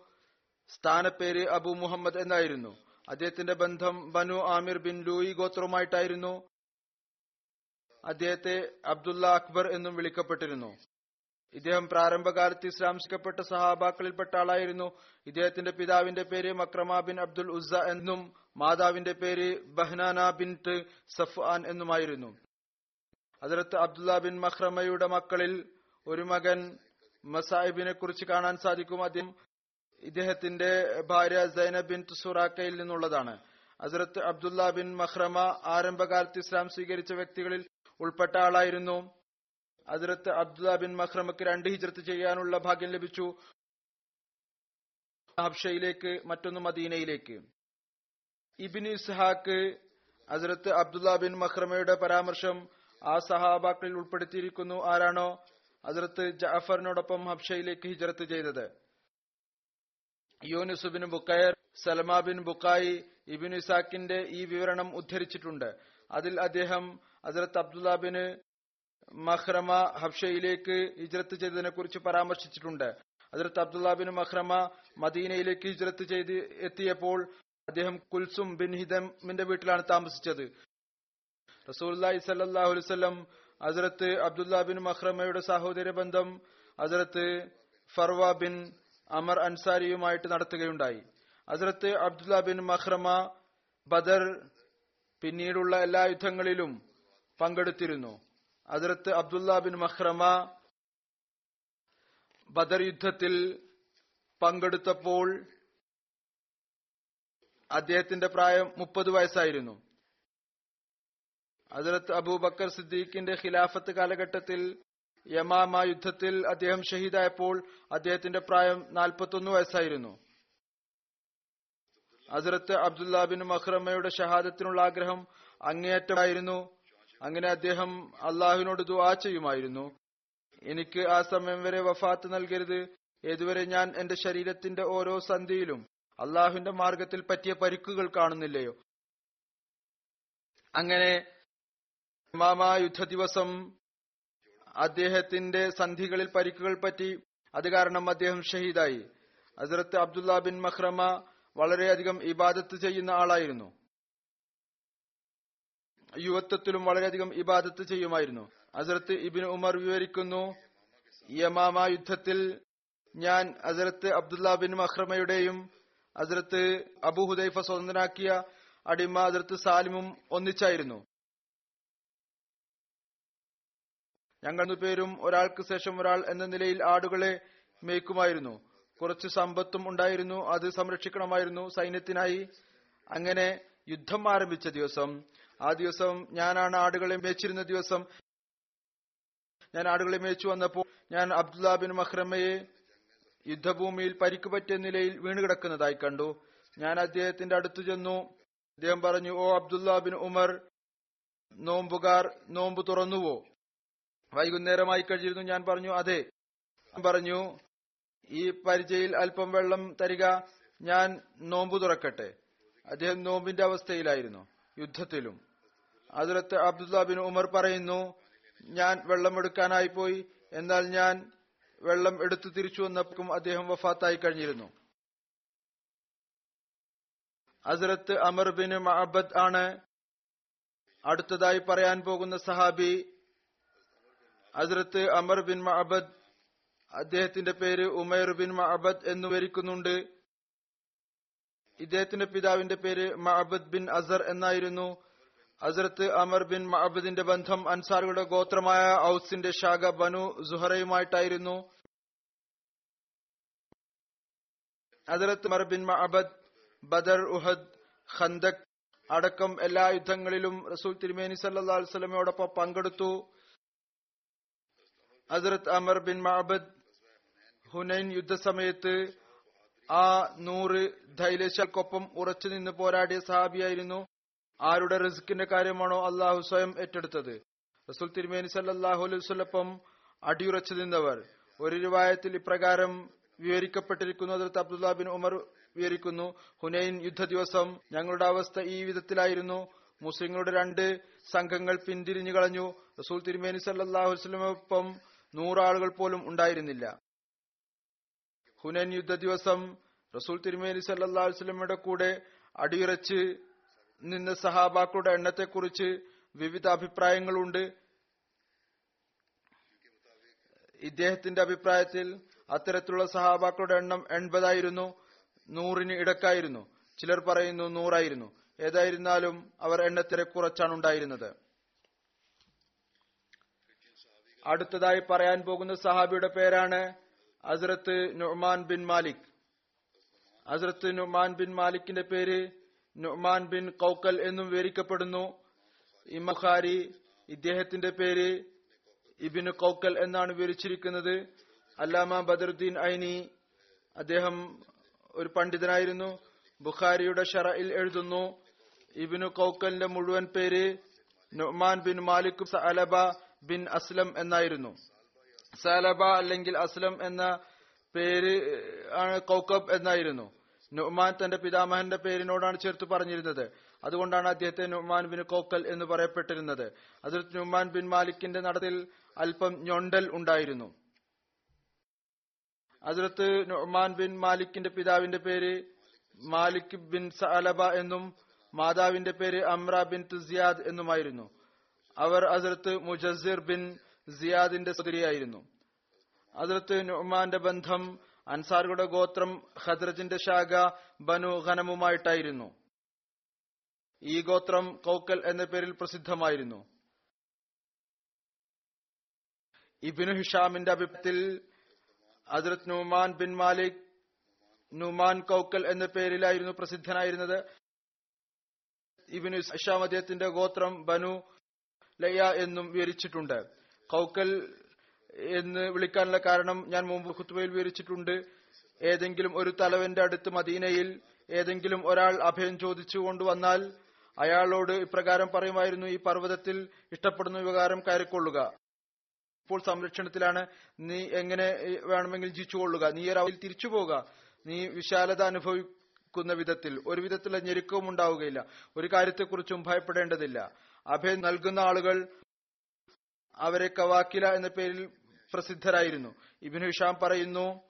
Speaker 2: സ്ഥാനപ്പേര് അബു മുഹമ്മദ് എന്നായിരുന്നു. അദ്ദേഹത്തിന്റെ ബന്ധം ബനു ആമിർ ബിൻ ലൂയി ഗോത്രവുമായിട്ടായിരുന്നു. അദ്ദേഹത്തെ അബ്ദുള്ള അക്ബർ എന്നും വിളിക്കപ്പെട്ടിരുന്നു. ഇദ്ദേഹം പ്രാരംഭകാലത്ത് ഇസ്ലാംസിക്കപ്പെട്ട സഹാബാക്കളിൽപ്പെട്ട ആളായിരുന്നു. ഇദ്ദേഹത്തിന്റെ പിതാവിന്റെ പേര് മക്രമ ബിൻ അബ്ദുൽ ഉസ്സ എന്നും മാതാവിന്റെ പേര് ബഹ്നാന ബിൻ സഫ്ആൻ എന്നുമായിരുന്നു. അതിർത്ത് അബ്ദുല്ല ബിൻ മഹ്റമയുടെ മക്കളിൽ ഒരു മകൻ മസാഹിബിനെ കുറിച്ച് കാണാൻ സാധിക്കും. അദ്ദേഹം ഇദ്ദേഹത്തിന്റെ ഭാര്യ സൈനബ് ബിൻ സുറാക്കയിൽ നിന്നുള്ളതാണ്. അസരത്ത് അബ്ദുല്ല ബിൻ മഹ്റമ ആരംഭകാലത്ത് ഇസ്ലാം സ്വീകരിച്ച വ്യക്തികളിൽ ഉൾപ്പെട്ട ആളായിരുന്നു. അതിർത്ത് അബ്ദുല്ല ബിൻ മഹ്റമക്ക് രണ്ട് ഹിജ്രത്ത് ചെയ്യാനുള്ള ഭാഗ്യം ലഭിച്ചു. ഹബ്ഷയിലേക്ക് മറ്റൊന്ന് മദീനയിലേക്ക്. Ibn Ishaq Hazrat Abdullah bin മഹ്റമയുടെ പരാമർശം ആ സഹാബാക്കളിൽ ഉൾപ്പെടുത്തിയിരിക്കുന്നു. ആരാണോ? അതിർത്ത് ജാഫറിനോടൊപ്പം ഹബ്ഷയിലേക്ക് ഹിജറത്ത് ചെയ്തത്. Yunus bin Bukayr Salama bin ബുക്കായി Ibn ഇസാക്കിന്റെ ഈ വിവരണം ഉദ്ധരിച്ചിട്ടുണ്ട്. അതിൽ അദ്ദേഹം ഹസരത്ത് അബ്ദുല്ല ബിൻ മഹ്റമ ഹബ്ഷയിലേക്ക് ഹിജ്രത്ത് ചെയ്തതിനെ കുറിച്ച് പരാമർശിച്ചിട്ടുണ്ട്. ഹസരത്ത് അബ്ദുല്ല ബിൻ മഹ്റമ മദീനയിലേക്ക് ഹിജ്രത്ത് ചെയ്ത് എത്തിയപ്പോൾ അദ്ദേഹം കുൽസും ബിൻ ഹിദമിന്റെ വീട്ടിലാണ് താമസിച്ചത്. റസൂല്ലി സല്ലാഹു അസരത്ത് ഹസരത്ത് അബ്ദുല്ല ബിൻ മഹ്റമയുടെ സഹോദര ബന്ധം ഹസരത്ത് ഫർവ ബിൻ അമർ അൻസാരിയുമായിട്ട് നടത്തുകയുണ്ടായി. ഹസരത്ത് അബ്ദുല്ല ബിൻ മഹ്റമ ബദർ പിന്നീടുള്ള എല്ലാ യുദ്ധങ്ങളിലും പങ്കെടുത്തിരുന്നു. അതിർത്ത് അബ്ദുല്ല ബിൻ മഹ്റമ ബദർ യുദ്ധത്തിൽ പങ്കെടുത്തപ്പോൾ അദ്ദേഹത്തിന്റെ പ്രായം മുപ്പത് വയസ്സായിരുന്നു. അതിർത്ത് അബൂബക്കർ സിദ്ദീഖിന്റെ ഖിലാഫത്ത് കാലഘട്ടത്തിൽ യമാമ യുദ്ധത്തിൽ അദ്ദേഹം ഷഹീദായപ്പോൾ അദ്ദേഹത്തിന്റെ പ്രായം നാൽപ്പത്തൊന്ന് വയസ്സായിരുന്നു. അസുരത്ത് അബ്ദുല്ല ബിൻ മഹ്റമയുടെ ഷഹാദത്തിനുള്ള ആഗ്രഹം അങ്ങേയറ്റമായിരുന്നു. അങ്ങനെ അദ്ദേഹം അള്ളാഹുവിനോട് ദുആ ചെയ്യുമായിരുന്നു. എനിക്ക് ആ സമയം വരെ വഫാത്ത് നൽകരുത്. ഏതുവരെ ഞാൻ എന്റെ ശരീരത്തിന്റെ ഓരോ സന്ധിയിലും അള്ളാഹുവിന്റെ മാർഗത്തിൽ പറ്റിയ പരിക്കുകൾ കാണുന്നില്ലയോ? അങ്ങനെ ഇമാമ യുദ്ധ ദിവസം അദ്ദേഹത്തിന്റെ സന്ധികളിൽ പരിക്കുകൾ പറ്റി അത് കാരണം അദ്ദേഹം ഷഹീദായി. ഹസരത്ത് അബ്ദുല്ല ബിൻ മഹ്റമ വളരെയധികം ഇബാദത്ത് ചെയ്യുന്ന ആളായിരുന്നു. യുവത്വത്തിലും വളരെയധികം ഇബാദത്ത് ചെയ്യുമായിരുന്നു. അസരത്ത് ഇബിൻ ഉമർ വിവരിക്കുന്നു യമാമ യുദ്ധത്തിൽ ഞാൻ അസരത്ത് അബ്ദുല്ല ബിൻ മഹ്റമയുടെയും അസരത്ത് അബു ഹുദൈഫ സ്വതന്ത്രനാക്കിയ അടിമ അതിർത്ത് സാലിമും ഒന്നിച്ചായിരുന്നു. ഞങ്ങൾ പേരും ഒരാൾക്ക് ശേഷം ഒരാൾ എന്ന നിലയിൽ ആടുകളെ മേയ്ക്കുമായിരുന്നു. കുറച്ച് സമ്പത്തും ഉണ്ടായിരുന്നു അത് സംരക്ഷിക്കണമായിരുന്നു സൈന്യത്തിനായി. അങ്ങനെ യുദ്ധം ആരംഭിച്ച ദിവസം ആ ദിവസം ഞാനാണ് ആടുകളെ മേച്ചിരുന്ന ദിവസം. ഞാൻ ആടുകളെ മേച്ചു വന്നപ്പോൾ ഞാൻ അബ്ദുല്ല ബിൻ മഹ്റമയെ യുദ്ധഭൂമിയിൽ പരിക്ക് പറ്റിയ നിലയിൽ വീണുകിടക്കുന്നതായി കണ്ടു. ഞാൻ അദ്ദേഹത്തിന്റെ അടുത്തു ചെന്നു. അദ്ദേഹം പറഞ്ഞു ഓ അബ്ദുല്ല ബിൻ ഉമർ നോമ്പുകാർ നോമ്പ് തുറന്നുവോ? വൈകുന്നേരമായി കഴിഞ്ഞിരുന്നു. ഞാൻ പറഞ്ഞു അതെ. പറഞ്ഞു ഈ പരിചയിൽ അല്പം വെള്ളം തരിക ഞാൻ നോമ്പ് തുറക്കട്ടെ. അദ്ദേഹം നോമ്പിന്റെ അവസ്ഥയിലായിരുന്നു യുദ്ധത്തിലും. അതിലത്തെ അബ്ദുല്ല ബിൻ ഉമർ പറയുന്നു ഞാൻ വെള്ളം എടുക്കാനായി പോയി എന്നാൽ ഞാൻ വെള്ളം എടുത്തു തിരിച്ചു വന്നപ്പോൾ അദ്ദേഹം വഫാത്തായി കഴിഞ്ഞിരുന്നു. അസരത്ത് അമർ ബിൻ മഹബദ് ആണ് അടുത്തതായി പറയാൻ പോകുന്ന സഹാബി. അസരത്ത് അമർ ബിൻ മഹബദ് അദ്ദേഹത്തിന്റെ പേര് ഉമേർ ബിൻ മഹബദ് എന്ന് വിവരിക്കുന്നുണ്ട്. ഇദ്ദേഹത്തിന്റെ പിതാവിന്റെ പേര് മഹബദ് ബിൻ അസർ എന്നായിരുന്നു. ഹസരത്ത് അമർ ബിൻ മഅബദിന്റെ ബന്ധം അൻസാറുകളുടെ ഗോത്രമായ ഔസിന്റെ ശാഖ ബനു സുഹറയുമായിട്ടായിരുന്നു. ഹസരത്ത് Amr bin Mabad Badr Uhud Khandaq അടക്കം എല്ലാ യുദ്ധങ്ങളിലും റസൂൽ തിരുമേനി സല്ലാ വസ്ലമയോടൊപ്പം പങ്കെടുത്തു. ഹസരത്ത് അമർ ബിൻ മഅബദ് ഹുനൈൻ യുദ്ധസമയത്ത് ആ നൂറ് ധൈലേശക്കൊപ്പം ഉറച്ചു നിന്ന് പോരാടിയ സഹാബിയായിരുന്നു. ആരുടെ റിസ്ക്കിന്റെ കാര്യമാണോ അള്ളാഹു സ്വയം ഏറ്റെടുത്തത്? റസൂൽ തിരുമേനി സല്ലാഹു അലൈവല്ലപ്പം അടിയുറച്ചു നിന്നവർ. ഒരു രൂപായത്തിൽ ഇപ്രകാരം വിവരിക്കപ്പെട്ടിരിക്കുന്നു. അതിർത്ത് അബ്ദുല്ല ബിൻ ഉമർ വിവരിക്കുന്നു ഹുനൈൻ യുദ്ധ ദിവസം ഞങ്ങളുടെ അവസ്ഥ ഈ വിധത്തിലായിരുന്നു. മുസ്ലിങ്ങളുടെ രണ്ട് സംഘങ്ങൾ പിന്തിരിഞ്ഞു കളഞ്ഞു. റസൂൽ തിരുമേനി സല്ലാഹു വസ്ലമൊപ്പം നൂറാളുകൾ പോലും ഉണ്ടായിരുന്നില്ല. ഹുനൈൻ യുദ്ധ ദിവസം റസൂൽ തിരുമേനി സല്ലാ വസ്ലമയുടെ കൂടെ അടിയുറച്ച് നിന്ന സഹാബാക്കളുടെ എണ്ണത്തെക്കുറിച്ച് വിവിധ അഭിപ്രായങ്ങളുണ്ട്. ഇദ്ദേഹത്തിന്റെ അഭിപ്രായത്തിൽ അത്തരത്തിലുള്ള സഹാബാക്കളുടെ എണ്ണം എൺപതായിരുന്നു നൂറിന് ഇടക്കായിരുന്നു. ചിലർ പറയുന്നു നൂറായിരുന്നു. ഏതായിരുന്നാലും അവർ എണ്ണത്തിരെ കുറച്ചാണ് ഉണ്ടായിരുന്നത്. അടുത്തതായി പറയാൻ പോകുന്ന സഹാബിയുടെ പേരാണ് Hazrat Numan bin Malik. Hazrat Numan bin മാലിക്കിന്റെ പേര് നുമാൻ ബിൻ കൗക്കൽ എന്നും വിവരിക്കപ്പെടുന്നു. ഇമഖാരി ഇദ്ദേഹത്തിന്റെ പേര് ഇബിന് കൗക്കൽ എന്നാണ് വിവരിച്ചിരിക്കുന്നത്. അല്ലാമ ബദറുദ്ദീൻ ഐനി അദ്ദേഹം ഒരു പണ്ഡിതനായിരുന്നു. ബുഖാരിയുടെ ഷറയിൽ എഴുതുന്നു ഇബിനു കൗക്കലിന്റെ മുഴുവൻ പേര് Numan bin Malik Salaba bin Aslam എന്നായിരുന്നു. സലബ അല്ലെങ്കിൽ അസ്ലം എന്ന പേര് ആണ് കൗക്കബ് എന്നായിരുന്നു. നുമാൻ തന്റെ പിതാമഹന്റെ പേരിനോടാണ് ചേർത്ത് പറഞ്ഞിരുന്നത്. അതുകൊണ്ടാണ് അദ്ദേഹത്തെ നുഹ്മാൻ ബിൻ കോക്കൽ എന്ന് പറയപ്പെട്ടിരുന്നത്. അതിർത്ത് നുഹ്മാൻ ബിൻ മാലിക്കിന്റെ നടത്തിൽ അല്പം ഞൊണ്ടൽ ഉണ്ടായിരുന്നു. അതിർത്ത് നുഹ്മാൻ ബിൻ മാലിക്കിന്റെ പിതാവിന്റെ പേര് മാലിക് ബിൻ സലബ എന്നും മാതാവിന്റെ പേര് അമ്ര ബിൻ സിയാദ് എന്നുമായിരുന്നു. അവർ അതിർത്ത് മുജസിർ ബിൻ സിയാദിന്റെ സഹോദരിയായിരുന്നു. അതിർത്ത് നുഹ്മാന്റെ ബന്ധം അൻസാറുകളുടെ ഗോത്രം ഖദ്രജിന്റെ ശാഖ ബനു ഖനമുമായിട്ടായിരുന്നു. ഈ ഗോത്രം കൗക്കൽ എന്ന പേരിൽ പ്രസിദ്ധമായിരുന്നു. ഇബിനു ഹിഷാമിന്റെ അഭിപ്രായത്തിൽ Hazrat Numan bin Malik Numan Qauqal എന്ന പേരിലായിരുന്നു പ്രസിദ്ധനായിരുന്നത്. ഇബിനു ഹിഷാം അദ്ദേഹത്തിന്റെ ഗോത്രം ബനു ലയ എന്നും വിവരിച്ചിട്ടുണ്ട്. കൗക്കൽ എന്ന് വിളിക്കാനുള്ള കാരണം ഞാൻ മുമ്പ് ഖുത്ബയിൽ വിവരിച്ചിട്ടുണ്ട്. ഏതെങ്കിലും ഒരു തലവന്റെ അടുത്ത് മദീനയിൽ ഏതെങ്കിലും ഒരാൾ അഭയം ചോദിച്ചു കൊണ്ടുവന്നാൽ അയാളോട് ഇപ്രകാരം പറയുമായിരുന്നു ഈ പർവതത്തിൽ ഇഷ്ടപ്പെടുന്ന വികാരം കയറിക്കൊള്ളുക. ഇപ്പോൾ സംരക്ഷണത്തിലാണ്. നീ എങ്ങനെ വേണമെങ്കിൽ ജീവിച്ചുകൊള്ളുക. നീ ഒരു തിരിച്ചു പോവുക. നീ വിശാലത അനുഭവിക്കുന്ന വിധത്തിൽ. ഒരു വിധത്തിലുള്ള ഞെരുക്കവും ഉണ്ടാവുകയില്ല. ഒരു കാര്യത്തെക്കുറിച്ചും ഭയപ്പെടേണ്ടതില്ല. അഭയം നൽകുന്ന ആളുകൾ അവരെ കവാക്കില എന്ന പേരിൽ പ്രസിദ്ധരായിരുന്നു. ഇബിനു ഹിഷാം പറയുന്നു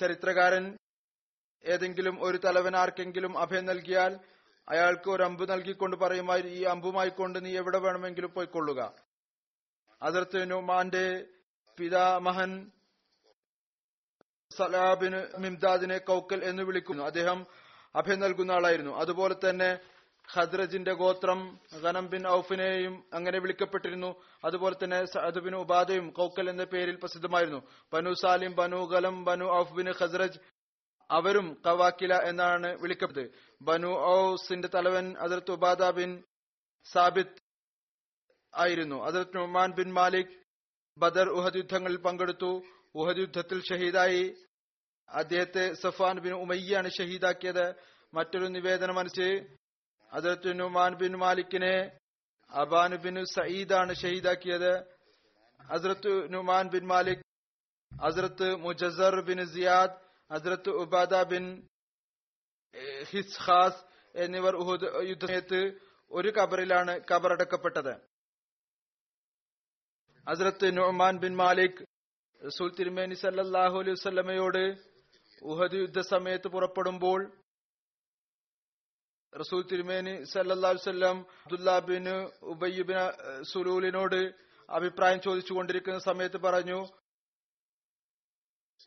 Speaker 2: ചരിത്രകാരൻ ഏതെങ്കിലും ഒരു തലവൻ ആർക്കെങ്കിലും അഭയം നൽകിയാൽ അയാൾക്ക് ഒരു അമ്പ് നൽകിക്കൊണ്ട് പറയുമായി ഈ അമ്പുമായി കൊണ്ട് നീ എവിടെ വേണമെങ്കിലും പോയിക്കൊള്ളുക. അതിർത്ത് നുമാന്റെ പിതാമഹൻ സലാബിന് മിംദാദിനെ കൗക്കൽ എന്ന് വിളിക്കുന്നു. അദ്ദേഹം അഭയം നൽകുന്ന ആളായിരുന്നു. അതുപോലെ തന്നെ ഖദ്രജിന്റെ ഗോത്രം ഗനം ബിൻ ഔഫിനെയും അങ്ങനെ വിളിക്കപ്പെട്ടിരുന്നു. അതുപോലെ തന്നെ സഅദ് ബിൻ ഉബാദയും കൗക്കൽ എന്ന പേരിൽ പ്രസിദ്ധമായിരുന്നു. Banu Salim Banu Ghalam Banu Auf bin Khazraj അവരും കവാക്കില എന്നാണ് വിളിക്കപ്പെട്ടത്. ബനു ഔസിന്റെ തലവൻ അതിർത്ത് ഉബാദ ബിൻ സാബിത്ത് ആയിരുന്നു. Hazrat Numan bin Malik Badr Uhud യുദ്ധങ്ങളിൽ പങ്കെടുത്തു. ഉഹദ് യുദ്ധത്തിൽ ഷഹീദായി. അദ്ദേഹത്തെ സഫാൻ ബിൻ ഉമയ്യാണ് ഷഹീദാക്കിയത്. മറ്റൊരു നിവേദനം അനുസരിച്ച് അതിർത്ത് നുമാൻ ബിൻ മാലിക്കിനെ അബാനു ബിൻ സയ്യിദാണ് ഷഹീദാക്കിയത്. ഹസ്രത്ത് നുമാൻ ബിൻ മാലിക് ഹസ്രത്ത് മുജസർ ബിൻ സിയാദ് ഹസ്രത്ത് ഉബാദ ബിൻ ഹിസ്ഖാസ് എന്നിവർ യുദ്ധസമയത്ത് ഒരു കബറിലാണ് കബറടക്കപ്പെട്ടത് ഹസ്രത്ത് നുമാൻ ബിൻ മാലിക് റസൂൽ തിരുമേനി സല്ലല്ലാഹു അലൈഹി വസല്ലമയോട് ഉഹദ് യുദ്ധ സമയത്ത് പുറപ്പെടുമ്പോൾ റസൂൽ തിരുമേനി വസല്ലം അബ്ദുല്ലാ ബിൻ ഉബയ്യ് സുലൂലിനോട് അഭിപ്രായം ചോദിച്ചു കൊണ്ടിരിക്കുന്ന സമയത്ത് പറഞ്ഞു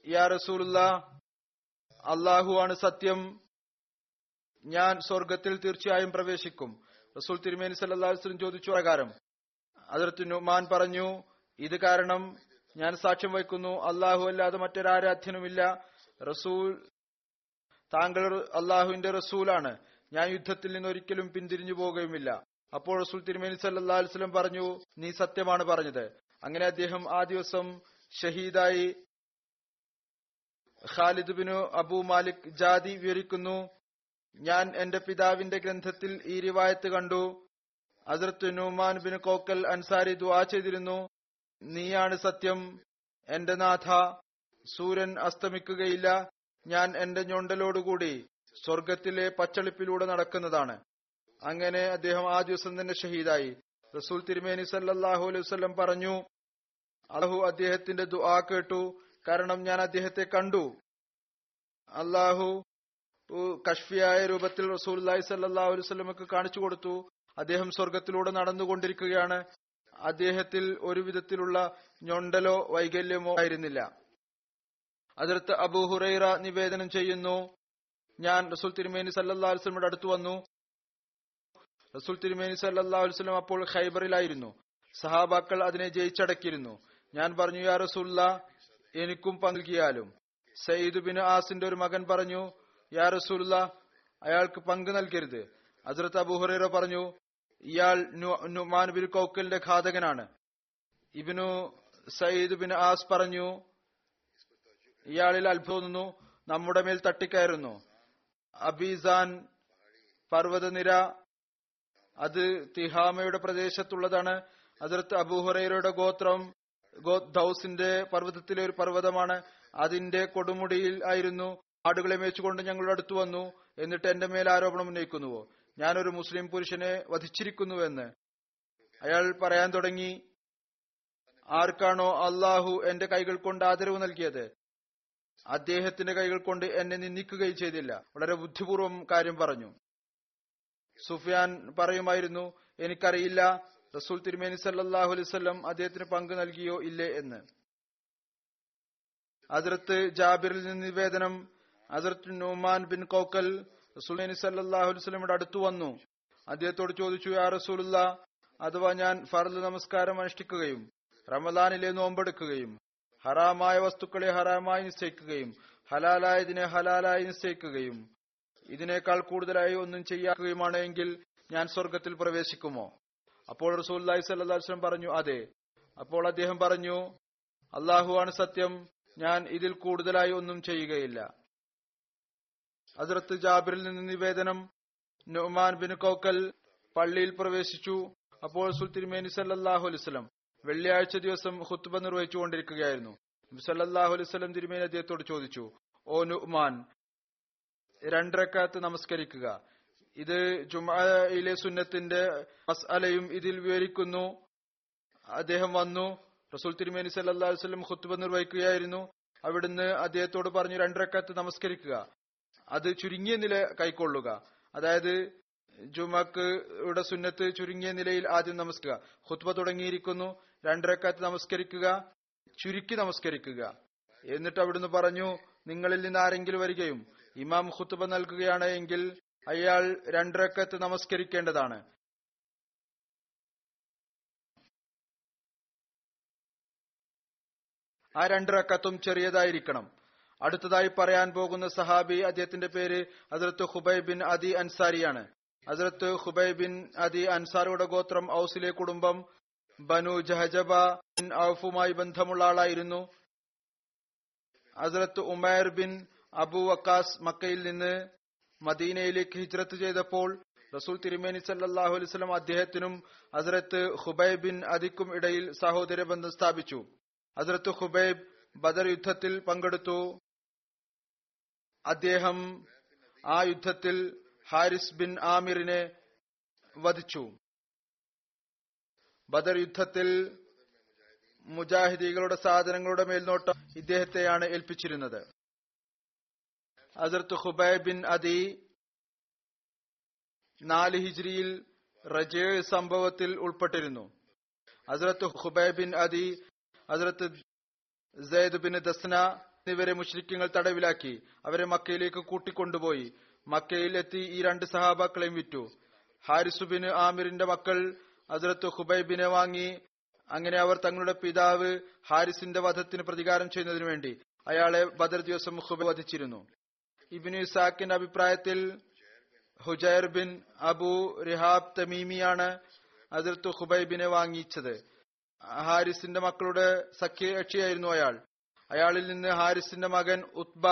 Speaker 2: യാ റസൂലുള്ള അള്ളാഹു ആണ് സത്യം. ഞാൻ സ്വർഗത്തിൽ തീർച്ചയായും പ്രവേശിക്കും. റസൂൽ തിരുമേനി വസല്ലം ചോദിച്ചു പ്രകാരം അതിർത്ത് നുമാൻ പറഞ്ഞു ഇത് കാരണം ഞാൻ സാക്ഷ്യം വഹിക്കുന്നു അള്ളാഹു അല്ലാതെ മറ്റൊരാരാധ്യനുമില്ല. റസൂൽ താങ്കൾ അള്ളാഹുവിന്റെ റസൂലാണ്. ഞാൻ യുദ്ധത്തിൽ നിന്ന് ഒരിക്കലും പിന്തിരിഞ്ഞു പോകുകയുമില്ല. അപ്പോൾ റസൂൽ തിരുമേനി സല്ലാ അലുസ്ലം പറഞ്ഞു നീ സത്യമാണ് പറഞ്ഞത്. അങ്ങനെ അദ്ദേഹം ആ ദിവസം ഷഹീദായി ഖാലിദ് ബിനു അബു മാലിക് ജാതി വിവരിക്കുന്നു. ഞാൻ എന്റെ പിതാവിന്റെ ഗ്രന്ഥത്തിൽ ഈ റിവായത്ത് കണ്ടു. അസർത്ത് നുമാൻ ബിൻ കോക്കൽ അൻസാരി ദുആ ചെയ്തിരുന്നു. നീയാണ് സത്യം. എന്റെ നാഥ. സൂര്യൻ അസ്തമിക്കുകയില്ല. ഞാൻ എന്റെ ഞൊണ്ടലോടുകൂടി സ്വർഗത്തിലെ പച്ചളിപ്പിലൂടെ നടക്കുന്നതാണ്. അങ്ങനെ അദ്ദേഹം ആ ദിവസം തന്നെ ഷഹീദായി. റസൂൽ തിരുമേനി സല്ലാഹു അലൈഹി പറഞ്ഞു അള്ളാഹു അദ്ദേഹത്തിന്റെ ദുആ കേട്ടു. കാരണം ഞാൻ അദ്ദേഹത്തെ കണ്ടു. അള്ളാഹു കഷ്ഫിയായ രൂപത്തിൽ റസൂൽ സല്ലാഹു അലൈഹി സ്വലമക്ക് കാണിച്ചു കൊടുത്തു. അദ്ദേഹം സ്വർഗത്തിലൂടെ നടന്നുകൊണ്ടിരിക്കുകയാണ്. അദ്ദേഹത്തിൽ ഒരു വിധത്തിലുള്ള ഞൊണ്ടലോ വൈകല്യമോ ആയിരുന്നില്ല. അതിർത്ത് അബു ഹുറൈറ നിവേദനം ചെയ്യുന്നു ഞാൻ റസൂൽ തിരുമേനി സല്ലാ അലുസ്ലമിയുടെ അടുത്ത് വന്നു. റസൂൽ തിരുമേനി സല്ലാ അലുസ്ലം അപ്പോൾ ഖൈബറിലായിരുന്നു. സഹാബാക്കൾ അതിനെ ജയിച്ചടക്കിയിരുന്നു. ഞാൻ പറഞ്ഞു യാ റസൂല്ല എനിക്കും പങ്കിയാലും സയ്യിദ് ബിൻ ആസിന്റെ ഒരു മകൻ പറഞ്ഞു യാ റസൂല്ല അയാൾക്ക് പങ്ക് നൽകരുത്. അസ്രത് അബുഹുറൈറ പറഞ്ഞു ഇയാൾ നുമാൻ ബിൻ കൗക്കലിന്റെ ഘാതകനാണ്. ഇബിനു സയ്യിദ് ബിൻ ആസ് പറഞ്ഞു ഇയാളിൽ അത്ഭുതം തോന്നുന്നു നമ്മുടെ മേൽ തട്ടിക്കയറുന്നു. അബീസാൻ പർവതനിര അത് തിഹാമയുടെ പ്രദേശത്തുള്ളതാണ്. അതിർത്ത് അബൂഹുറയുടെ ഗോത്രം ദൌസിന്റെ പർവതത്തിലെ ഒരു പർവതമാണ്. അതിന്റെ കൊടുമുടിയിൽ ആയിരുന്നു ആടുകളെ മേച്ചുകൊണ്ട് ഞങ്ങളുടെ അടുത്ത് വന്നു. എന്നിട്ട് എന്റെ മേൽ ആരോപണം ഉന്നയിക്കുന്നുവോ? ഞാനൊരു മുസ്ലിം പുരുഷനെ വധിച്ചിരിക്കുന്നുവെന്ന്. അയാൾ പറയാൻ തുടങ്ങി ആർക്കാണോ അള്ളാഹു എന്റെ കൈകൾ കൊണ്ട് ആദരവ് നൽകിയത്? അദ്ദേഹത്തിന്റെ കൈകൾ കൊണ്ട് എന്നെ നിന്ദിക്കുകയും ചെയ്തില്ല. വളരെ ബുദ്ധിപൂർവം കാര്യം പറഞ്ഞു. സുഫിയാൻ പറയുമായിരുന്നു എനിക്കറിയില്ല റസൂൽ തിരുമേനി സല്ലാഹു അലൈവല്ലം അദ്ദേഹത്തിന് പങ്ക് നൽകിയോ ഇല്ലേ എന്ന്. അതിർത്ത് ജാബിറിൽ നിന്ന് നിവേദനം അതിർത്ത് നുമാൻ ബിൻ കോക്കൽ റസൂൽ സല്ലാഹു അലുസ്ലമിയുടെ അടുത്തു വന്നു. അദ്ദേഹത്തോട് ചോദിച്ചു യാ റസൂലുള്ള അഥവാ ഞാൻ ഫർദ് നമസ്കാരം അനുഷ്ഠിക്കുകയും റമദാനിലെ നോമ്പെടുക്കുകയും ഹറാമായ വസ്തുക്കളെ ഹറാമായി നിശ്ചയിക്കുകയും ഹലാലായതിനെ ഹലാലായി നിശ്ചയിക്കുകയും ഇതിനേക്കാൾ കൂടുതലായി ഒന്നും ചെയ്യാക്കുകയുമാണ് എങ്കിൽ ഞാൻ സ്വർഗത്തിൽ പ്രവേശിക്കുമോ? അപ്പോൾ റസൂല്ലി സല്ലാസ്ലം പറഞ്ഞു അതെ. അപ്പോൾ അദ്ദേഹം പറഞ്ഞു അള്ളാഹു ആണ് സത്യം ഞാൻ ഇതിൽ കൂടുതലായി ഒന്നും ചെയ്യുകയില്ല. അതിർത്ത് ജാബിറിൽ നിന്ന് നിവേദനം നുമാൻ ബിൻ കോക്കൽ പള്ളിയിൽ പ്രവേശിച്ചു. അപ്പോൾ സുൽത്തിരിമേനി സല്ലാഹു അലൈസ്ലം വെള്ളിയാഴ്ച ദിവസം ഹുത്തുബ നിർവഹിച്ചുകൊണ്ടിരിക്കുകയായിരുന്നു. സല്ലാഹു അലൈവലം തിരുമേനി അദ്ദേഹത്തോട് ചോദിച്ചു ഓ നുമാൻ രണ്ടരക്കാത്ത് നമസ്കരിക്കുക. ഇത് ജുമയിലെ സുന്നത്തിന്റെ മസ്അലയും ഇതിൽ വിവരിക്കുന്നു. അദ്ദേഹം വന്നു റസൂൽ തിരുമേനി സല്ലാ വസ്ലം ഹുത്തുബ നിർവഹിക്കുകയായിരുന്നു. അവിടുന്ന് അദ്ദേഹത്തോട് പറഞ്ഞു രണ്ടരക്കാത്ത് നമസ്കരിക്കുക. അത് ചുരുങ്ങിയ നില കൈക്കൊള്ളുക. അതായത് ജുമക്ക് യുടെ സുന്നത്ത് ചുരുങ്ങിയ നിലയിൽ ആദ്യം നമസ്കരിക്കുക ഹുത്ബ തുടങ്ങിയിരിക്കുന്നു. രണ്ടരക്കാത്ത് നമസ്കരിക്കുക. ചുരുക്കി നമസ്കരിക്കുക. എന്നിട്ട് അവിടുന്ന് പറഞ്ഞു നിങ്ങളിൽ നിന്ന് ആരെങ്കിലും വരികയും ഇമാം ഹുത്തുബ നൽകുകയാണ് എങ്കിൽ അയാൾ രണ്ടരക്കത്ത് നമസ്കരിക്കേണ്ടതാണ്. ആ രണ്ടരക്കത്തും ചെറിയതായിരിക്കണം. അടുത്തതായി പറയാൻ പോകുന്ന സഹാബി അദ്ദേഹത്തിന്റെ പേര് അതിർത്ത് ഹുബൈ ബിൻ അദി അൻസാരിയാണ്. ഹസരത്ത് ഹുബൈ ബിൻ അദി അൻസാറുടെ ഗോത്രം ഔസിലെ കുടുംബം ബനു ജഹജബ ബിൻ ഔഫുമായി ബന്ധമുള്ള ആളായിരുന്നു. ഹസരത്ത് ഉമേർ ബിൻ അബു വക്കാസ് മക്കയിൽ നിന്ന് മദീനയിലേക്ക് ഹിജ്രത്ത് ചെയ്തപ്പോൾ റസൂൽ തിരുമേനി സല്ലാഹു അലൈവലം അദ്ദേഹത്തിനും ഹസരത്ത് ഹുബൈബ് ബിൻ അദിക്കും ഇടയിൽ സഹോദര ബന്ധം സ്ഥാപിച്ചു. ഹസരത്ത് ഹുബൈബ് ബദർ യുദ്ധത്തിൽ പങ്കെടുത്തു. അദ്ദേഹം ആ യുദ്ധത്തിൽ ഹാരിസ് ബിൻ ആമിറിനെ വധിച്ചു. ബദർ യുദ്ധത്തിൽ മുജാഹിദികളുടെ സാധനങ്ങളുടെ മേൽനോട്ടം ഇദ്ദേഹത്തെയാണ് ഏൽപ്പിച്ചിരുന്നത്. അസർത്ത് ഹുബൈ ബിൻ അദി നാല് ഹിജ്രിയിൽ റജേ സംഭവത്തിൽ ഉൾപ്പെട്ടിരുന്നു. ഹസരത്ത് ഹുബൈ ബിൻ അദി ഹസരത്ത് സെയ്ദ് ബിൻ ദസ്ന എന്നിവരെ മുഷ്രിക്കങ്ങൾ തടവിലാക്കി. അവരെ മക്കയിലേക്ക് കൂട്ടിക്കൊണ്ടുപോയി. മക്കയിൽ എത്തി ഈ രണ്ട് സഹാബാക്കളെയും വിറ്റു. ഹാരിസുബിന് ആമിറിന്റെ മക്കൾ അസരത്ത് ഹുബൈബിനെ വാങ്ങി. അങ്ങനെ അവർ തങ്ങളുടെ പിതാവ് ഹാരിസിന്റെ വധത്തിന് പ്രതികാരം ചെയ്യുന്നതിനു വേണ്ടി അയാളെ ബദർ ദിവസം ഹുബൈ വധിച്ചിരുന്നു. ഇബിനു ഇസാഖിന്റെ അഭിപ്രായത്തിൽ ഹുജൈർ ബിൻ അബു റിഹാബ് തമീമിയാണ് അതിർത്ത് ഹുബൈബിനെ വാങ്ങിച്ചത്. ഹാരിസിന്റെ മക്കളുടെ സഖ്യകക്ഷിയായിരുന്നു അയാൾ. അയാളിൽ നിന്ന് ഹാരിസിന്റെ മകൻ ഉത്ബ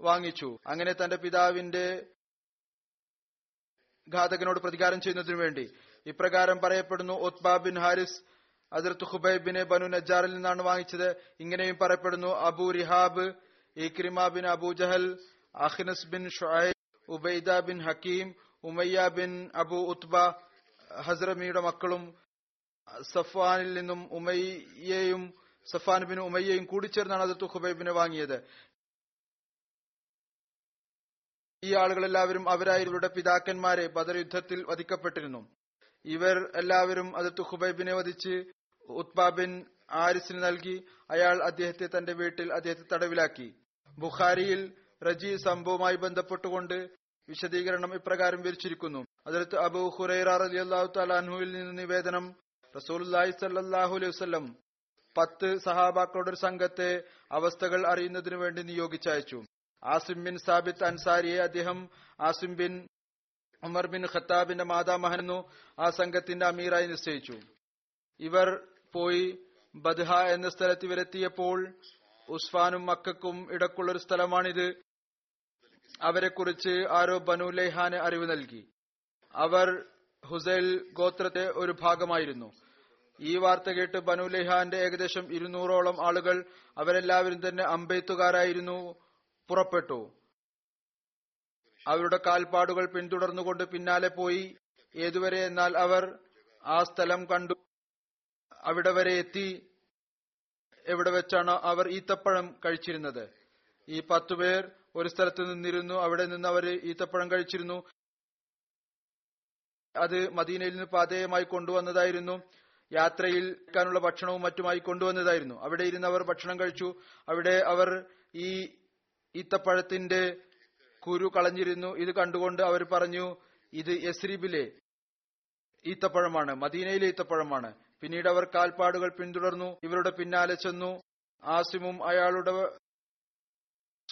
Speaker 2: വാങ്ങിച്ചു. അങ്ങനെ തന്റെ പിതാവിന്റെ ഘാതകനോട് പ്രതികാരം ചെയ്യുന്നതിനു വേണ്ടി. ഇപ്രകാരം പറയപ്പെടുന്നു ഒത്ബാ ബിൻ ഹാരിസ് അതിർത്ത് ഹുബൈബിനെ ബനു നജാറിൽ നിന്നാണ് വാങ്ങിച്ചത്. ഇങ്ങനെയും പറയപ്പെടുന്നു Abu Rihab Ikrima bin Abu Jahl Akhnas bin Shuaib Ubaida bin Hakim Umayya bin Abu Utba ഹസ്രമിയുടെ മക്കളും സഫ്വാനിൽ നിന്നും ഉമയ്യയും സഫാൻ ബിൻ ഉമയ്യയും കൂടിച്ചേർന്നാണ് അതിർത്ത് ഹുബൈബിനെ വാങ്ങിയത്. ഈ ആളുകളെല്ലാവരും അവരായി അവരായവരുടെ പിതാക്കന്മാരെ ബദർ യുദ്ധത്തിൽ വധിക്കപ്പെട്ടിരുന്നു. ഇവർ എല്ലാവരും അതിർത്ത് ഹുബൈബിനെ വധിച്ച് ഉത്ബാബിൻ ആരിസിന് നൽകി അയാൾ അദ്ദേഹത്തെ തന്റെ വീട്ടിൽ അദ്ദേഹത്തെ തടവിലാക്കി. ബുഖാരിയിൽ റജി സംഭവവുമായി ബന്ധപ്പെട്ടുകൊണ്ട് വിശദീകരണം ഇപ്രകാരം വിവരിച്ചിരിക്കുന്നു. അതിർത്ത് അബു ഹുറൈറ അലി അള്ളാഹു തലാൻഹുവിൽ നിന്ന് നിവേദനം റസൂലി സല്ലാഹു അലൈഹി വസ്ലം പത്ത് സഹാബാക്കളുടെ ഒരു സംഘത്തെ അവസ്ഥകൾ അറിയുന്നതിനു വേണ്ടി നിയോഗിച്ചയച്ചു. ആസിം ബിൻ സാബിത്ത് അൻസാരിയെ അദ്ദേഹം ആസിം ബിൻ ഉമർ ബിൻ ഖത്താബിന്റെ മാതാമഹനെന്നു ആ സംഘത്തിന്റെ അമീറായി നിശ്ചയിച്ചു. ഇവർ പോയി ബദ്ഹ എന്ന സ്ഥലത്ത് ഇവരെത്തിയപ്പോൾ ഉസ്ഫാനും മക്കും ഇടക്കുള്ളൊരു സ്ഥലമാണിത്. അവരെക്കുറിച്ച് ആരോ ബനു ലെഹാന് അറിവ് നൽകി. അവർ ഹുസൈൽ ഗോത്രത്തെ ഒരു ഭാഗമായിരുന്നു. ഈ വാർത്ത കേട്ട് ബനു ലെഹാന്റെ ഏകദേശം ഇരുന്നൂറോളം ആളുകൾ അവരെല്ലാവരും തന്നെ അമ്പെയ്ത്തുകാരായിരുന്നു. പുറപ്പെട്ടു. അവരുടെ കാൽപ്പാടുകൾ പിന്തുടർന്നുകൊണ്ട് പിന്നാലെ പോയി. ഏതുവരെ എന്നാൽ അവർ ആ സ്ഥലം കണ്ടു. അവിടെ വരെ എത്തി. എവിടെ വെച്ചാണ് അവർ ഈത്തപ്പഴം കഴിച്ചിരുന്നത്? ഈ പത്തുപേർ ഒരു സ്ഥലത്ത് നിന്നിരുന്നു. അവിടെ നിന്ന് അവർ ഈത്തപ്പഴം കഴിച്ചിരുന്നു. അത് മദീനയിൽ നിന്ന് പാതേയമായി കൊണ്ടുവന്നതായിരുന്നു. യാത്രയിൽ ഭക്ഷണവും മറ്റുമായി കൊണ്ടുവന്നതായിരുന്നു. അവിടെ ഇരുന്ന് അവർ ഭക്ഷണം കഴിച്ചു. അവിടെ അവർ ഈ ഈത്തപ്പഴത്തിന്റെ കുരു കളഞ്ഞിരുന്നു. ഇത് കണ്ടുകൊണ്ട് അവർ പറഞ്ഞു ഇത് യസ്രീബിലെ ഈത്തപ്പഴമാണ് മദീനയിലെ ഈത്തപ്പഴമാണ്. പിന്നീട് അവർ കാൽപ്പാടുകൾ പിന്തുടർന്നു. ഇവരുടെ പിന്നാലെ ചെന്നു. ആസിമും അയാളുടെ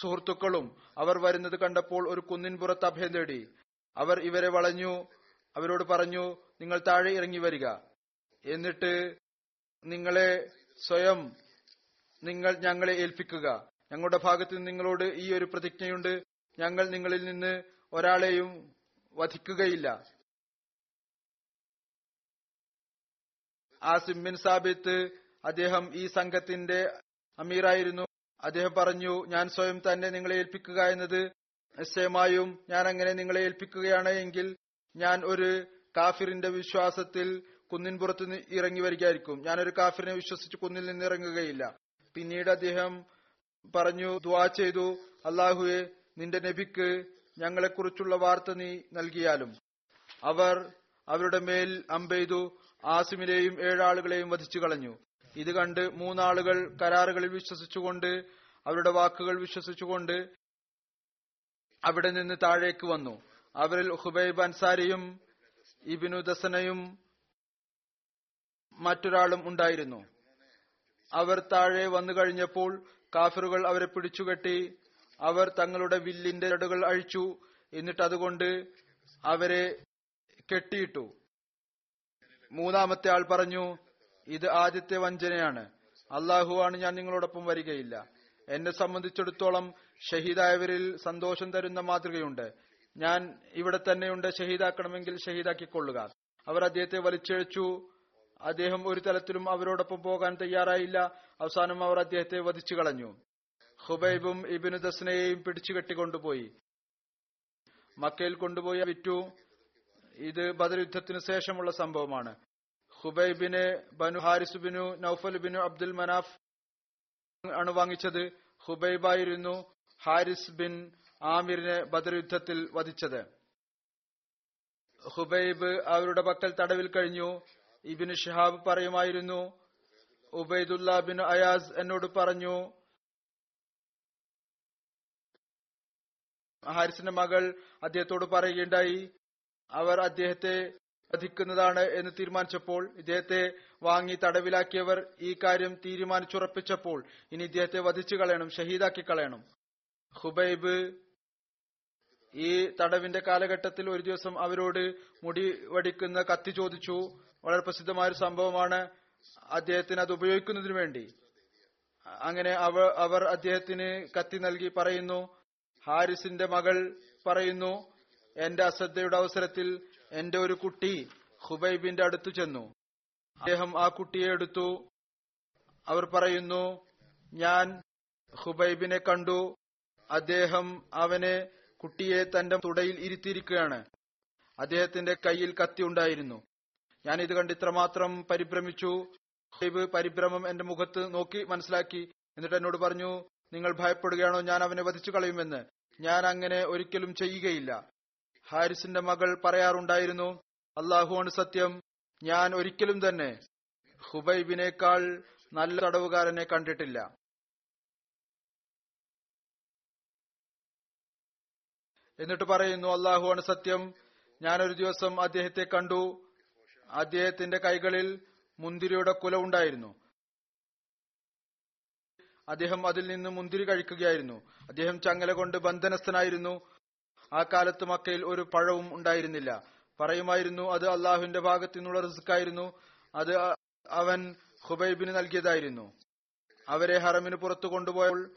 Speaker 2: സുഹൃത്തുക്കളും അവർ വരുന്നത് കണ്ടപ്പോൾ ഒരു കുന്നിൻ പുറത്ത് അഭയം തേടി. അവർ ഇവരെ വളഞ്ഞു. അവരോട് പറഞ്ഞു നിങ്ങൾ താഴെ ഇറങ്ങി വരിക. എന്നിട്ട് നിങ്ങളെ സ്വയം നിങ്ങൾ ഞങ്ങളെ ഏൽപ്പിക്കുക. ഞങ്ങളുടെ ഭാഗത്ത് നിങ്ങളോട് ഈ ഒരു പ്രതിജ്ഞയുണ്ട്. ഞങ്ങൾ നിങ്ങളിൽ നിന്ന് ഒരാളെയും വധിക്കുകയില്ല. ആ സിമ്മിൻ സാബിത്ത് അദ്ദേഹം ഈ സംഘത്തിന്റെ അമീറായിരുന്നു. അദ്ദേഹം പറഞ്ഞു ഞാൻ സ്വയം തന്നെ നിങ്ങളെ ഏൽപ്പിക്കുക എന്നത് നിശ്ചയമായും ഞാൻ അങ്ങനെ നിങ്ങളെ ഏൽപ്പിക്കുകയാണ് എങ്കിൽ ഞാൻ ഒരു കാഫിറിന്റെ വിശ്വാസത്തിൽ കുന്നിൻ പുറത്ത് ഇറങ്ങി വരികയായിരിക്കും. ഞാൻ ഒരു കാഫിറിനെ വിശ്വസിച്ച് കുന്നിൽ നിന്ന് ഇറങ്ങുകയില്ല. പിന്നീട് അദ്ദേഹം പറഞ്ഞു ദ്വാ ചെയ്തു. അള്ളാഹുവെ നിന്റെ നബിക്ക് ഞങ്ങളെക്കുറിച്ചുള്ള വാർത്ത നീ നൽകിയാലും. അവർ അവരുടെ മേൽ അമ്പെയ്തു ആസിമിലെയും ഏഴാളുകളെയും വധിച്ചു കളഞ്ഞു. ഇത് കണ്ട് മൂന്നാളുകൾ കരാറുകളിൽ വിശ്വസിച്ചുകൊണ്ട് അവരുടെ വാക്കുകൾ വിശ്വസിച്ചുകൊണ്ട് അവിടെ നിന്ന് താഴേക്ക് വന്നു. അവരിൽ ഹുബൈബ് അൻസാരിയും ഇബിനു ദസനയും മറ്റൊരാളും ഉണ്ടായിരുന്നു. അവർ താഴെ വന്നു കഴിഞ്ഞപ്പോൾ കാഫിറുകൾ അവരെ പിടിച്ചുകെട്ടി അവർ തങ്ങളുടെ വില്ലിന്റെ ചടുകൾ അഴിച്ചു. എന്നിട്ട് അതുകൊണ്ട് അവരെ കെട്ടിയിട്ടു. മൂന്നാമത്തെ ആൾ പറഞ്ഞു ഇത് ആദ്യത്തെ വഞ്ചനയാണ്. അള്ളാഹു ആണ് ഞാൻ നിങ്ങളോടൊപ്പം വരികയില്ല. എന്നെ സംബന്ധിച്ചിടത്തോളം ഷഹീദായവരിൽ സന്തോഷം തരുന്ന മാതൃകയുണ്ട്. ഞാൻ ഇവിടെ തന്നെയുണ്ട്. ഷഹീദാക്കണമെങ്കിൽ ഷഹീദാക്കിക്കൊള്ളുക. അവർ അദ്ദേഹത്തെ വലിച്ചിഴച്ചു. അദ്ദേഹം ഒരു തലത്തിലും അവരോടൊപ്പം പോകാൻ തയ്യാറായില്ല. അവസാനം അവർ അദ്ദേഹത്തെ വധിച്ചു കളഞ്ഞു. ഹുബൈബും ഇബിനു ദസ്നയെയും പിടിച്ചു കെട്ടിക്കൊണ്ടുപോയി. മക്കയിൽ കൊണ്ടുപോയി വിറ്റു. ഇത് ബദർ യുദ്ധത്തിന് ശേഷമുള്ള സംഭവമാണ്. ഹുബൈബിന് ബനു ഹാരിസ് ബിനു നൌഫൽ ബിനു അബ്ദുൽ മനാഫ് ആണ് വാങ്ങിച്ചത്. ഹുബൈബായിരുന്നു ഹാരിസ് ബിൻ ആമിറിനെ ബദർ യുദ്ധത്തിൽ വധിച്ചത്. ഹുബൈബ് അവരുടെ പക്കൽ തടവിൽ കഴിഞ്ഞു. ഇബിന് ഷിഹാബ് പറയുമായിരുന്നു ഉബൈദുല്ല ബിൻ അയാസ് എന്നോട് പറഞ്ഞു ഹാരിസിന്റെ മകൾ അദ്ദേഹത്തോട് പറയുകയുണ്ടായി അവർ അദ്ദേഹത്തെ വധിക്കുന്നതാണ് എന്ന് തീരുമാനിച്ചപ്പോൾ ഇദ്ദേഹത്തെ വാങ്ങി തടവിലാക്കിയവർ ഈ കാര്യം തീരുമാനിച്ചുറപ്പിച്ചപ്പോൾ ഇനി ഇദ്ദേഹത്തെ വധിച്ചു കളയണം ഷഹീദാക്കി കളയണം. ഹുബൈബ് ഈ തടവിന്റെ കാലഘട്ടത്തിൽ ഒരു ദിവസം അവരോട് മുടി വടിക്കുന്ന കത്തി ചോദിച്ചു വളരെ പ്രസിദ്ധമായ ഒരു സംഭവമാണ് അദ്ദേഹത്തിന് അത് ഉപയോഗിക്കുന്നതിന് വേണ്ടി. അങ്ങനെ അവ അവർ അദ്ദേഹത്തിന് കത്തി നൽകി പറയുന്നു ഹാരിസിന്റെ മകൾ പറയുന്നു എന്റെ അശ്രദ്ധയുടെ അവസരത്തിൽ എന്റെ ഒരു കുട്ടി ഹുബൈബിന്റെ അടുത്തു ചെന്നു. അദ്ദേഹം ആ കുട്ടിയെ എടുത്തു. അവർ പറയുന്നു ഞാൻ ഹുബൈബിനെ കണ്ടു. അദ്ദേഹം അവനെ കുട്ടിയെ തന്റെ തുടയിൽ ഇരുത്തിയിരിക്കുകയാണ്. അദ്ദേഹത്തിന്റെ കയ്യിൽ കത്തി ഉണ്ടായിരുന്നു. ഞാൻ ഇത് കണ്ട് ഇത്രമാത്രം പരിഭ്രമിച്ചു. ഹുബൈബ് പരിഭ്രമം എന്റെ മുഖത്ത് നോക്കി മനസ്സിലാക്കി. എന്നിട്ട് എന്നോട് പറഞ്ഞു നിങ്ങൾ ഭയപ്പെടുകയാണോ? ഞാൻ അവനെ വധിച്ചു കളയുമെന്ന്. ഞാൻ അങ്ങനെ ഒരിക്കലും ചെയ്യുകയില്ല. ഹാരിസിന്റെ മകൾ പറയാറുണ്ടായിരുന്നു അള്ളാഹുവാണ് സത്യം ഞാൻ ഒരിക്കലും തന്നെ ഹുബൈബിനേക്കാൾ നല്ല തടവുകാരനെ കണ്ടിട്ടില്ല. എന്നിട്ട് പറയുന്നു അള്ളാഹുവാണ് സത്യം ഞാനൊരു ദിവസം അദ്ദേഹത്തെ കണ്ടു. അദ്ദേഹത്തിന്റെ കൈകളിൽ മുന്തിരിയുടെ കുല ഉണ്ടായിരുന്നു. അദ്ദേഹം അതിൽ നിന്ന് മുന്തിരി കഴിക്കുകയായിരുന്നു. അദ്ദേഹം ചങ്ങല കൊണ്ട് ബന്ധനസ്ഥനായിരുന്നു. ആ കാലത്ത് മക്കയിൽ ഒരു പഴവും ഉണ്ടായിരുന്നില്ല. പറയുമായിരുന്നു അത് അള്ളാഹുവിന്റെ ഭാഗത്തു നിന്നുള്ള റിസ്ക്കായിരുന്നു. അത് അവൻ ഹുബൈബിന് നൽകിയതായിരുന്നു. അവരെ ഹറമിന് പുറത്തു കൊണ്ടുപോയപ്പോൾ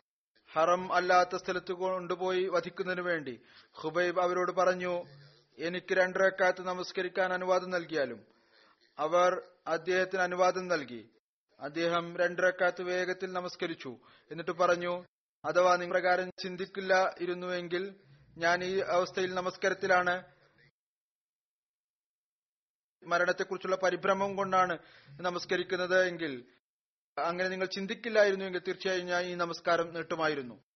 Speaker 2: ഹറം അല്ലാത്ത സ്ഥലത്ത് കൊണ്ടുപോയി വധിക്കുന്നതിനു വേണ്ടി. ഹുബൈബ് അവരോട് പറഞ്ഞു എനിക്ക് രണ്ടരക്കാലത്ത് നമസ്കരിക്കാൻ അനുവാദം നൽകിയാലും അവർ അദ്ദേഹത്തിന് അനുവാദം നൽകി. അദ്ദേഹം രണ്ടരക്കാലത്ത് വേഗത്തിൽ നമസ്കരിച്ചു. എന്നിട്ട് പറഞ്ഞു അഥവാ നിങ്ങൾ പ്രകാരം ചിന്തിക്കില്ല ഇരുന്നുവെങ്കിൽ ഞാൻ ഈ അവസ്ഥയിൽ നമസ്കാരത്തിലാണ്. മരണത്തെക്കുറിച്ചുള്ള പരിഭ്രമം കൊണ്ടാണ് നമസ്കരിക്കുന്നത് എങ്കിൽ അങ്ങനെ നിങ്ങൾ ചിന്തിക്കില്ലായിരുന്നു എങ്കിൽ തീർച്ചയായും ഞാൻ ഈ നമസ്കാരം നീട്ടുമായിരുന്നു.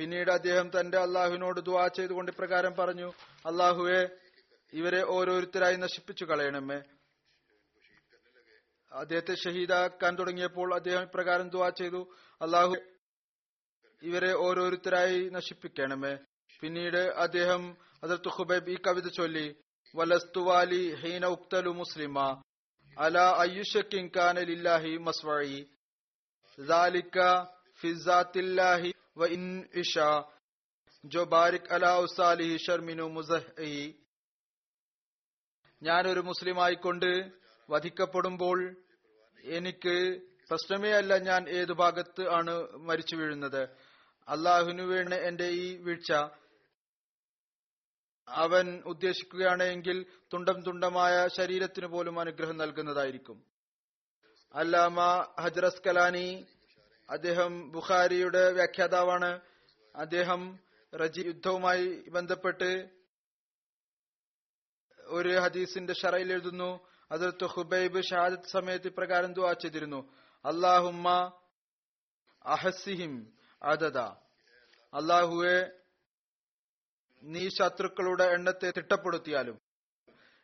Speaker 2: പിന്നീട് അദ്ദേഹം തന്റെ അള്ളാഹുവിനോട് ദുവാ ചെയ്തുകൊണ്ട് ഇപ്രകാരം പറഞ്ഞു അള്ളാഹുവെ ഇവരെ ഓരോരുത്തരായി നശിപ്പിച്ചു കളയണമേ അദ്ദേഹത്തെ ഷഹീദാക്കാൻ തുടങ്ങിയപ്പോൾ അദ്ദേഹം ഇപ്രകാരം ദുവാ ചെയ്തു അള്ളാഹു ഇവരെ ഓരോരുത്തരായി നശിപ്പിക്കണമേ പിന്നീട് അദ്ദേഹം അതിർത്ത് ഖുബൈബ് ഈ കവിത ചൊല്ലി വലസ്തുവാലി ഹീന ഉക്തലു മുസ്ലിമ അല അയ്യുഷക്കിൻ കാനലില്ലാഹി മസ്വഴി ذلك في ذات الله व इन इशा जो ബാരിക് അലാഹുസാലി ഷർമിനു മുസഹി ഞാനൊരു മുസ്ലിമായിക്കൊണ്ട് വധിക്കപ്പെടുമ്പോൾ എനിക്ക് പ്രശ്നമേ അല്ല ഞാൻ ഏതു ഭാഗത്ത് ആണ് മരിച്ചു വീഴുന്നത്. അള്ളാഹുനു വീണ് എന്റെ ഈ വീഴ്ച അവൻ ഉദ്ദേശിക്കുകയാണെങ്കിൽ തുണ്ടം തുണ്ടമായ ശരീരത്തിന് പോലും അനുഗ്രഹം നൽകുന്നതായിരിക്കും. അല്ലാമ ഹജ്റസ് കലാനി അദ്ദേഹം ബുഖാരിയുടെ വ്യാഖ്യാതാവാണ്. അദ്ദേഹം റജി യുദ്ധവുമായി ബന്ധപ്പെട്ട് ഒരു ഹദീസിന്റെ ഷറയിൽ എഴുതുന്നു. അതിർത്ത് ഹുബൈബ് ഷഹാദത്ത് സമയത്ത് ഇപ്രകാരം ദുവാ ചെയ്തിരുന്നു. അള്ളാഹുമ്മ അഹസിഹിം അദദ. അള്ളാഹുവെ നീ ശത്രുക്കളുടെ എണ്ണത്തെ തിട്ടപ്പെടുത്തിയാലും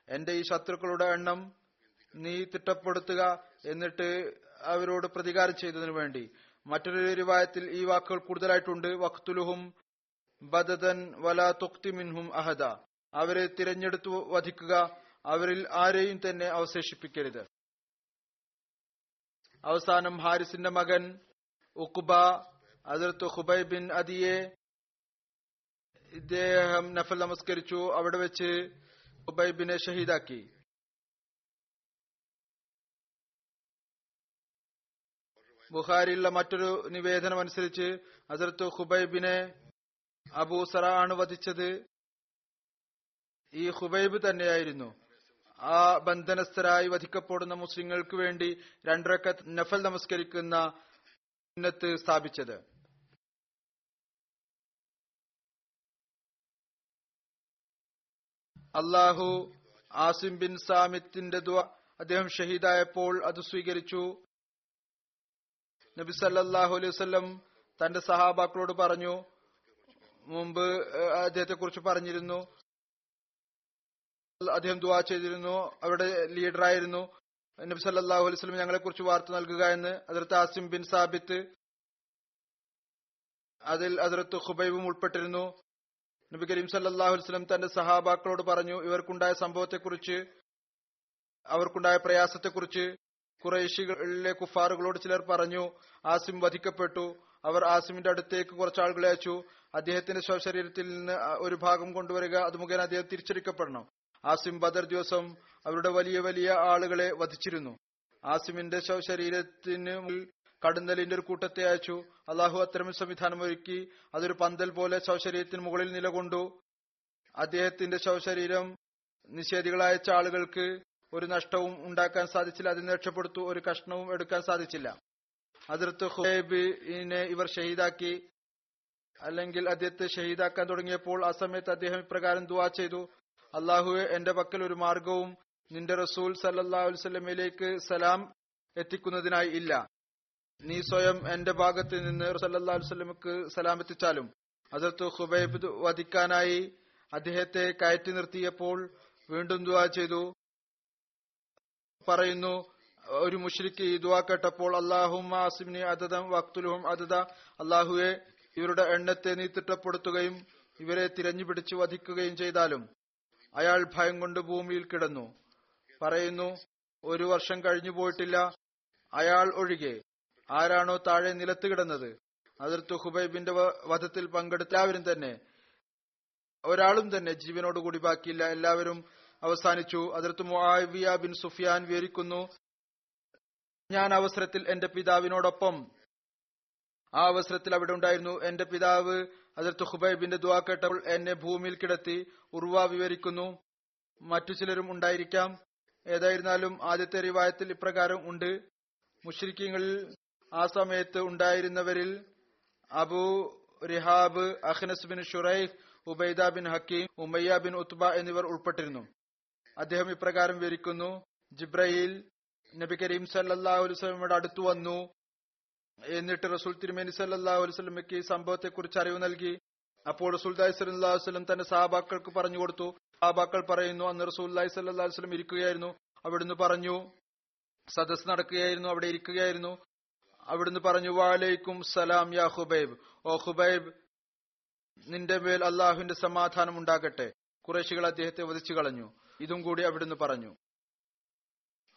Speaker 2: എന്റെ ഈ ശത്രുക്കളുടെ എണ്ണം നീ തിട്ടപ്പെടുത്തുക എന്നിട്ട് അവരോട് പ്രതികാരം ചെയ്തതിനു വേണ്ടി. മറ്റൊരു രൂപായത്തിൽ ഈ വാക്കുകൾ കൂടുതലായിട്ടുണ്ട്. വഖ്തുലുഹും ബദദൻ വലാ തുക്തി മിൻഹും അഹദ. അവരെ തിരഞ്ഞെടുത്തു വധിക്കുക അവരിൽ ആരെയും തന്നെ അവശേഷിപ്പിക്കരുത്. അവസാനം ഹാരിസിന്റെ മകൻ ഉഖുബ അതിർത്ത് ഹുബൈ ബിൻ അദിയെ ഇദ്ദേഹം നഫൽ നമസ്കരിച്ചു. അവിടെ വെച്ച് ഹുബൈബിനെ ഷഹീദാക്കി. ബുഖാരിയിലുള്ള മറ്റൊരു നിവേദനം അനുസരിച്ച് ഹസരത്ത് ഹുബൈബിനെ അബൂസറ ആണ് വധിച്ചത്. ഈ ഹുബൈബ് തന്നെയായിരുന്നു. ആ ബന്ധനസ്ഥരായി വധിക്കപ്പെടുന്ന മുസ്ലിങ്ങൾക്ക് വേണ്ടി രണ്ടരക്ക നഫൽ നമസ്കരിക്കുന്ന ഉന്നത്ത് സ്ഥാപിച്ചത്. അള്ളാഹു ആസിം ബിൻ സാമിത്തിന്റെ ദുവ അദ്ദേഹം ഷഹീദായപ്പോൾ അത് സ്വീകരിച്ചു. നബി സല്ലാഹു അലൈഹി വസ്ലം തന്റെ സഹാബാക്കളോട് പറഞ്ഞു. മുമ്പ് അദ്ദേഹത്തെ കുറിച്ച് പറഞ്ഞിരുന്നു. അദ്ദേഹം ദുവാ ചെയ്തിരുന്നു. അവരുടെ ലീഡറായിരുന്നു. നബി സല്ലാഹു അലൈഹി ഞങ്ങളെ കുറിച്ച് വാർത്ത നൽകുക എന്ന് അതിർത്ത് ആസിം ബിൻ സാബിത്ത് അതിൽ അതിർത്ത് ഖുബൈബും ഉൾപ്പെട്ടിരുന്നു. നബി കരീം സല്ലാഹു വസ്ലം തന്റെ സഹാബാക്കളോട് പറഞ്ഞു ഇവർക്കുണ്ടായ സംഭവത്തെക്കുറിച്ച് അവർക്കുണ്ടായ പ്രയാസത്തെക്കുറിച്ച് കുറേശികളിലെ കുഫാറുകളോട് ചിലർ പറഞ്ഞു ആസിം വധിക്കപ്പെട്ടു. അവർ ആസിമിന്റെ അടുത്തേക്ക് കുറച്ച് ആളുകളെ അയച്ചു. അദ്ദേഹത്തിന്റെ ശവശരീരത്തിൽ നിന്ന് ഒരു ഭാഗം കൊണ്ടുവരിക അത് മുഖേന അദ്ദേഹം തിരിച്ചടിക്കപ്പെടണം. ആസിം ബദർ ദിവസം അവരുടെ വലിയ വലിയ ആളുകളെ വധിച്ചിരുന്നു. ആസിമിന്റെ ശവശരീരത്തിന് കടുന്നലിന്റെ ഒരു കൂട്ടത്തെ അയച്ചു. അള്ളാഹു അത്തരം സംവിധാനം ഒരുക്കി അതൊരു പന്തൽ പോലെ ശവശരീരത്തിന് മുകളിൽ നിലകൊണ്ടു. അദ്ദേഹത്തിന്റെ ശവശരീരം നിഷേധികളായ ആളുകൾക്ക് ഒരു നഷ്ടവും ഉണ്ടാക്കാൻ സാധിച്ചില്ല അതിന് രക്ഷപ്പെടുത്തു ഒരു കഷ്ണവും എടുക്കാൻ സാധിച്ചില്ല. അതിർത്ത് ഹുബൈബിനെ ഇവർ ഷഹീദാക്കി. അല്ലെങ്കിൽ അദ്ദേഹത്തെ ഷഹീദാക്കാൻ തുടങ്ങിയപ്പോൾ ആ സമയത്ത് അദ്ദേഹം ഇപ്രകാരം ദുവാ ചെയ്തു. അള്ളാഹുവെ എന്റെ പക്കൽ ഒരു മാർഗവും നിന്റെ റസൂൽ സല്ലാസ്ലമിലേക്ക് സലാം എത്തിക്കുന്നതിനായി ഇല്ല. നീ സ്വയം എന്റെ ഭാഗത്ത് നിന്ന് സല്ലാ സലാം എത്തിച്ചാലും. അതിർത്ത് ഹുബൈബ് വധിക്കാനായി അദ്ദേഹത്തെ കയറ്റി നിർത്തിയപ്പോൾ വീണ്ടും ദുവാ ചെയ്തു. പറയുന്നു ഒരു മുഷ്രിക്ക് ഈ ദുവാ കേട്ടപ്പോൾ അള്ളാഹും ആസിമിനെ അതതം വക്തുലുഹും അതത അള്ളാഹുവെ ഇവരുടെ എണ്ണത്തെ നീത്തിട്ടപ്പെടുത്തുകയും ഇവരെ തിരഞ്ഞുപിടിച്ച് വധിക്കുകയും ചെയ്താലും അയാൾ ഭയം കൊണ്ട് ഭൂമിയിൽ കിടന്നു. പറയുന്നു ഒരു വർഷം കഴിഞ്ഞു പോയിട്ടില്ല. അയാൾ ഒഴികെ ആരാണോ താഴെ നിലത്ത് കിടന്നത്. അതിർത്ത് ഹുബൈബിന്റെ വധത്തിൽ പങ്കെടുത്തവരും തന്നെ. ഒരാളും തന്നെ ജീവനോടുകൂടി ബാക്കിയില്ല. എല്ലാവരും അവസാനിച്ചു. അതിർത്ത് മുആവിയ ബിൻ സുഫിയാൻ വിവരിക്കുന്നു ഞാൻ അവസരത്തിൽ എന്റെ പിതാവിനോടൊപ്പം. ആ അവസരത്തിൽ അവിടെ ഉണ്ടായിരുന്നു. എന്റെ പിതാവ് അതിർത്ത് ഹുബൈബിന്റെ ദുവാ കേട്ടപ്പോൾ എന്നെ ഭൂമിയിൽ കിടത്തി ഉർവ വിവരിക്കുന്നു. മറ്റു ചിലരും ഉണ്ടായിരിക്കാം. ഏതായിരുന്നാലും ആദ്യത്തെ റിവായത്തിൽ ഇപ്രകാരം ഉണ്ട്. മുഷ്രിഖ്യങ്ങളിൽ ആ സമയത്ത് ഉണ്ടായിരുന്നവരിൽ Abu Rihab Akhnas bin Shuraif Ubaida bin Hakim Umayya bin Utba എന്നിവർ ഉൾപ്പെട്ടിരുന്നു. അദ്ദേഹം ഇപ്രകാരം വിവരിക്കുന്നു. ജിബ്രയിൽ നബി കരീം സല്ലാ അലുസ്ലമയുടെ അടുത്തു വന്നു. എന്നിട്ട് റസൂൽ തിരുമേനി സല്ലാ അലുസ്ലമയ്ക്ക് ഈ സംഭവത്തെ കുറിച്ച് അറിവ് നൽകി. അപ്പോൾ റസൂൽ സല്ലാഹു വസ്ലം തന്റെ സഹാബാക്കൾക്ക് പറഞ്ഞു കൊടുത്തു. സഹാബാക്കൾ പറയുന്നു അന്ന് റസൂൽ സല്ലാഹു വസ്ലം ഇരിക്കുകയായിരുന്നു. അവിടുന്ന് പറഞ്ഞു സദസ് നടക്കുകയായിരുന്നു അവിടെ ഇരിക്കുകയായിരുന്നു. അവിടുന്ന് പറഞ്ഞു വാലൈക്കും സലാം യാ ഹുബൈബ് ഓ ഹുബൈബ് നിന്റെ മേൽ അള്ളാഹുവിന്റെ സമാധാനം ഉണ്ടാകട്ടെ. കുറേശികൾ അദ്ദേഹത്തെ വധിച്ചു കളഞ്ഞു ഇതും കൂടി അവിടുന്ന് പറഞ്ഞു.